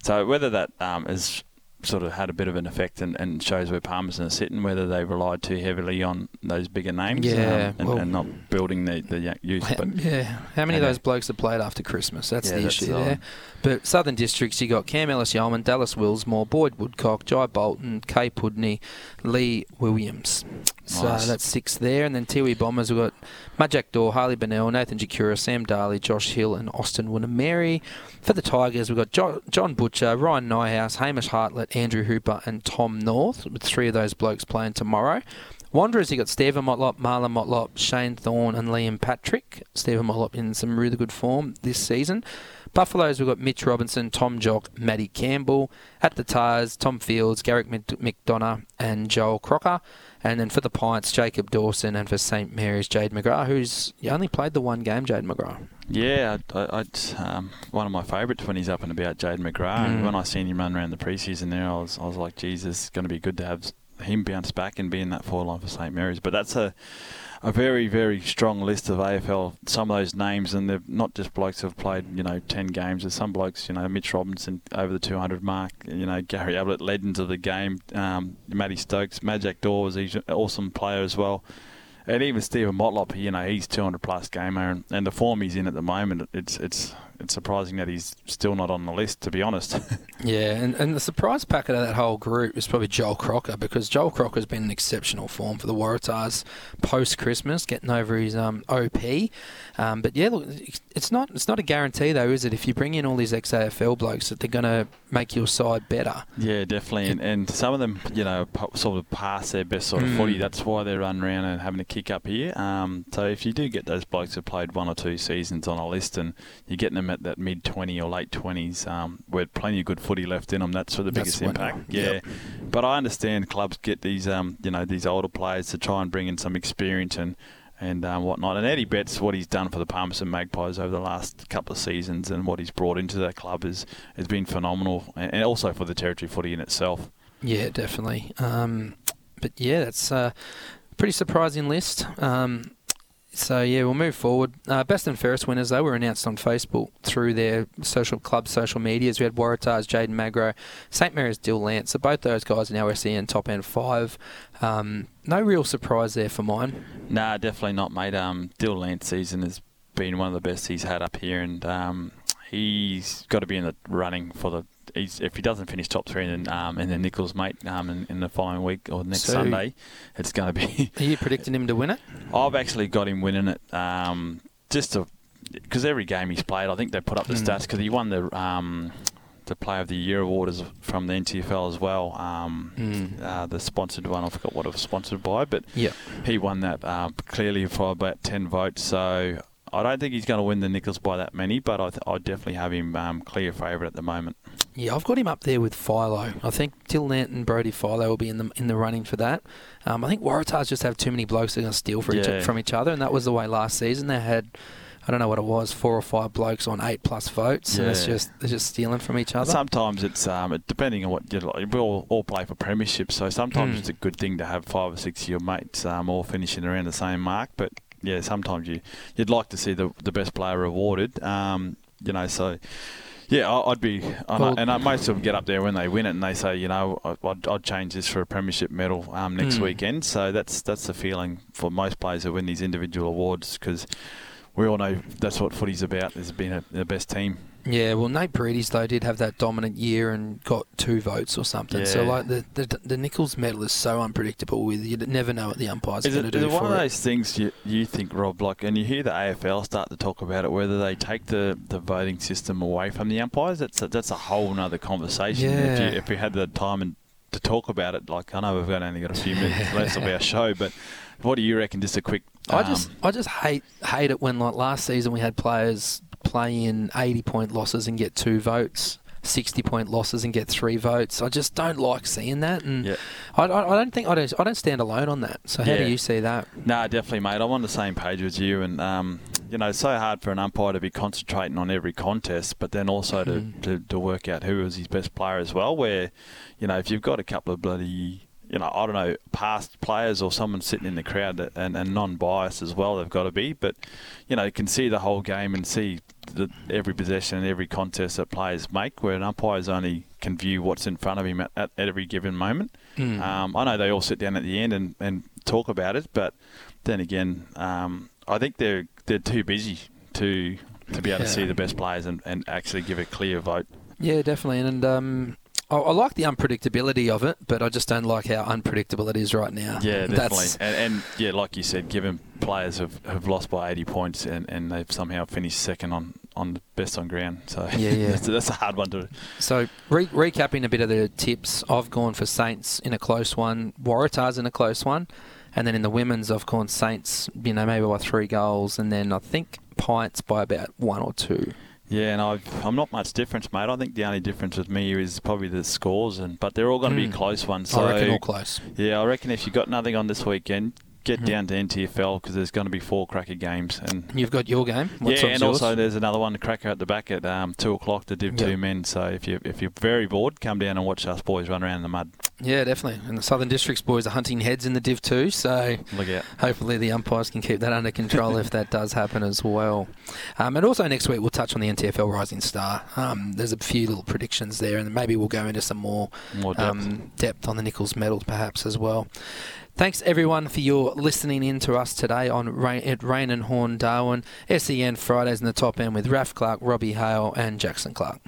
so whether that um, is sort of had a bit of an effect and, and shows where Palmerston are sitting, whether they relied too heavily on those bigger names Yeah, um, and, well- and not building the, the youth. But yeah, how many of Okay. those blokes have played after Christmas? That's Yeah, the issue the there. But Southern Districts, you got Cam Ellis Yolmen, Dallas Willsmore, Boyd Woodcock, Jai Bolton, Kay Pudney, Lee Williams. So Nice. that's six there. And then Tiwi Bombers, we've got Majak Daw, Harley Bennell, Nathan Jakura, Sam Darley, Josh Hill, and Austin Wonaeamirri. For the Tigers, we've got jo- John Butcher, Ryan Nyhuis, Hamish Hartlett, Andrew Hooper, and Tom North, with three of those blokes playing tomorrow. Wanderers, you got Steven Motlop, Marlon Motlop, Shane Thorne, and Liam Patrick. Steven Motlop in some really good form this season. Buffaloes, we've got Mitch Robinson, Tom Jock, Matty Campbell. At the Tars, Tom Fields, Garrick McDonough, and Joel Crocker. And then for the Pints, Jacob Dawson, and for St Mary's, Jade McGrath, who's you only played the one game, Jade McGrath. Yeah, I, I, um, one of my favourites when he's up and about, Jade McGrath. Mm. when I seen him run around the preseason there, I was, I was like, Jesus, it's going to be good to have him bounce back and be in that four line for St Mary's. But that's a, a very, very strong list of AFL. Some of those names, and they're not just blokes who've played, you know, ten games. There's some blokes, you know, Mitch Robinson over the 200 mark. You know, Gary Ablett, led into the game. Um, Matty Stokes, Majak Daw was an awesome player as well. And even Steven Motlop, you know, he's 200 plus gamer, and, and the form he's in at the moment, it's it's it's surprising that he's still not on the list, to be honest. Yeah, and, and the surprise packet of that whole group is probably Joel Crocker because Joel Crocker's been in exceptional form for the Waratahs post Christmas, getting over his um, OP. Um, but yeah, look, it's not it's not a guarantee though, is it? If you bring in all these ex AFL blokes, that they're going to make your side better. yeah, definitely. And, and some of them, you know, sort of pass their best sort of Mm. footy. That's why they're running around and having a kick up here. Um, so if you do get those blokes who played one or two seasons on a list and you're getting them at that mid 20 or late 20s, um, with plenty of good footy left in them, that's for the That's biggest impact. Yeah. yep. But I understand clubs get these, um, you know, these older players to try and bring in some experience and and um, whatnot. And Eddie Betts, what he's done for the Palmerston Magpies over the last couple of seasons and what he's brought into that club has has been phenomenal, and and also for the territory footy in itself. Yeah, definitely. Um, but yeah, that's a pretty surprising list. Um, so yeah, we'll move forward. Uh, best and fairest winners though were announced on Facebook through their social club social medias. We had Waratahs, Jaden Magro, St Mary's, Dill Lance. So both those guys are now SEN top end five. Um, no real surprise there for mine. Nah, definitely not, mate. Um, Dill Lance season has been one of the best he's had up here, and um, he's got to be in the running for the. He's, if he doesn't finish top three in, um, in the Nichols, mate, um, in, in the following week or next So- Sunday, it's going to be. Are you predicting him to win it? I've actually got him winning it. Um, just to because every game he's played, I think they put up the Mm. stats because he won the um, the Player of the Year award as, from the NTFL as well. Um, Mm. uh, the sponsored one, I forgot what it was sponsored by, but Yep. he won that um, clearly for about ten votes. So I don't think he's going to win the Nichols by that many, but I, th- I definitely have him um, clear favourite at the moment. Yeah, I've got him up there with Philo. I think Till Nant and Brody Philo will be in the in the running for that. Um, I think Waratahs just have too many blokes that are going to steal for each, from each other, and that was the way last season. They had, I don't know what it was, four or five blokes on eight plus votes, and it's just they're just stealing from each other. Sometimes it's um, depending on what you like. We all, all play for premierships, so sometimes Mm. it's a good thing to have five or six of your mates um, all finishing around the same mark. But yeah, sometimes you you'd like to see the the best player rewarded. Um, you know, so. Yeah, I- I'd be, and, Well- I, and I, most of them get up there when they win it, and they say, you know, I- I'd, I'd change this for a premiership medal um, next Mm. weekend. So that's that's the feeling for most players who win these individual awards because we all know that's what footy's about. Is being a, the best team. Yeah, well, Nate Breedis though did have that dominant year and got two votes or something. So like the, the the Nichols medal is so unpredictable. With you never know what the umpires are Is going to is do it one of those things you, you think, Rob, like, and you hear the AFL start to talk about it, whether they take the, the voting system away from the umpires? That's a, that's a whole nother conversation. If, Yeah. you, if we had the time and to talk about it, like, I know we've only got a few minutes left of our show, but what do you reckon? Just a quick. I um, just I just hate hate it when like last season we had players play in eighty point losses and get two votes. 60 point losses and get three votes. I just don't like seeing that, and Yeah. I, I, I don't think I don't, I don't stand alone on that. So how Yeah. do you see that? No, definitely, mate. I'm on the same page with you, and um, you know, it's so hard for an umpire to be concentrating on every contest, but then also to, Mm. to, to work out who is his best player as well. Where, you know, if you've got a couple of bloody, you know, I don't know, past players or someone sitting in the crowd that, and, and non-biased as well, they've got to be. But, you know, you can see the whole game and see the, every possession and every contest that players make, where an umpire's only can view what's in front of him at, at, at every given moment. Mm. Um, I know they all sit down at the end and, and talk about it, but then again, um, I think they're they're too busy to to be able to see the best players and, and actually give a clear vote. Yeah, definitely. And um, I, I like the unpredictability of it, but I just don't like how unpredictable it is right now. Yeah, definitely. And, and yeah, like you said, given players have, have lost by 80 points and, and they've somehow finished second on, on the best on ground. So Yeah, yeah. that's, that's a hard one to. So, re- recapping a bit of the tips, I've gone for Saints in a close one, Waratahs in a close one, and then in the women's, I've gone Saints, you know, maybe by three goals, and then I think Pints by about one or two. Yeah, and I've, I'm not much difference, mate. I think the only difference with me is probably the scores, and but they're all going to be Mm. close ones. So I reckon all close. Yeah, I reckon if you've got nothing on this weekend, get Mhm. down to NTFL because there's going to be four cracker games. And You've got your game. What yeah, and yours? also there's another one, the cracker at the back at um, two o'clock, the Div Yeah. Two men. So if you if you're very bored, come down and watch us boys run around in the mud. Yeah, definitely. And the Southern Districts boys are hunting heads in the Div 2, so Look out. hopefully the umpires can keep that under control if that does happen as well. Um, and also next week we'll touch on the NTFL Rising Star. Um, there's a few little predictions there, and maybe we'll go into some more More depth. um, depth on the Nichols medals perhaps as well. Thanks everyone for your listening in to us today on Raine, at Raine and Horne Darwin, SEN Fridays in the top end with Raph Clarke, Robbie Hale, and Jackson Clark.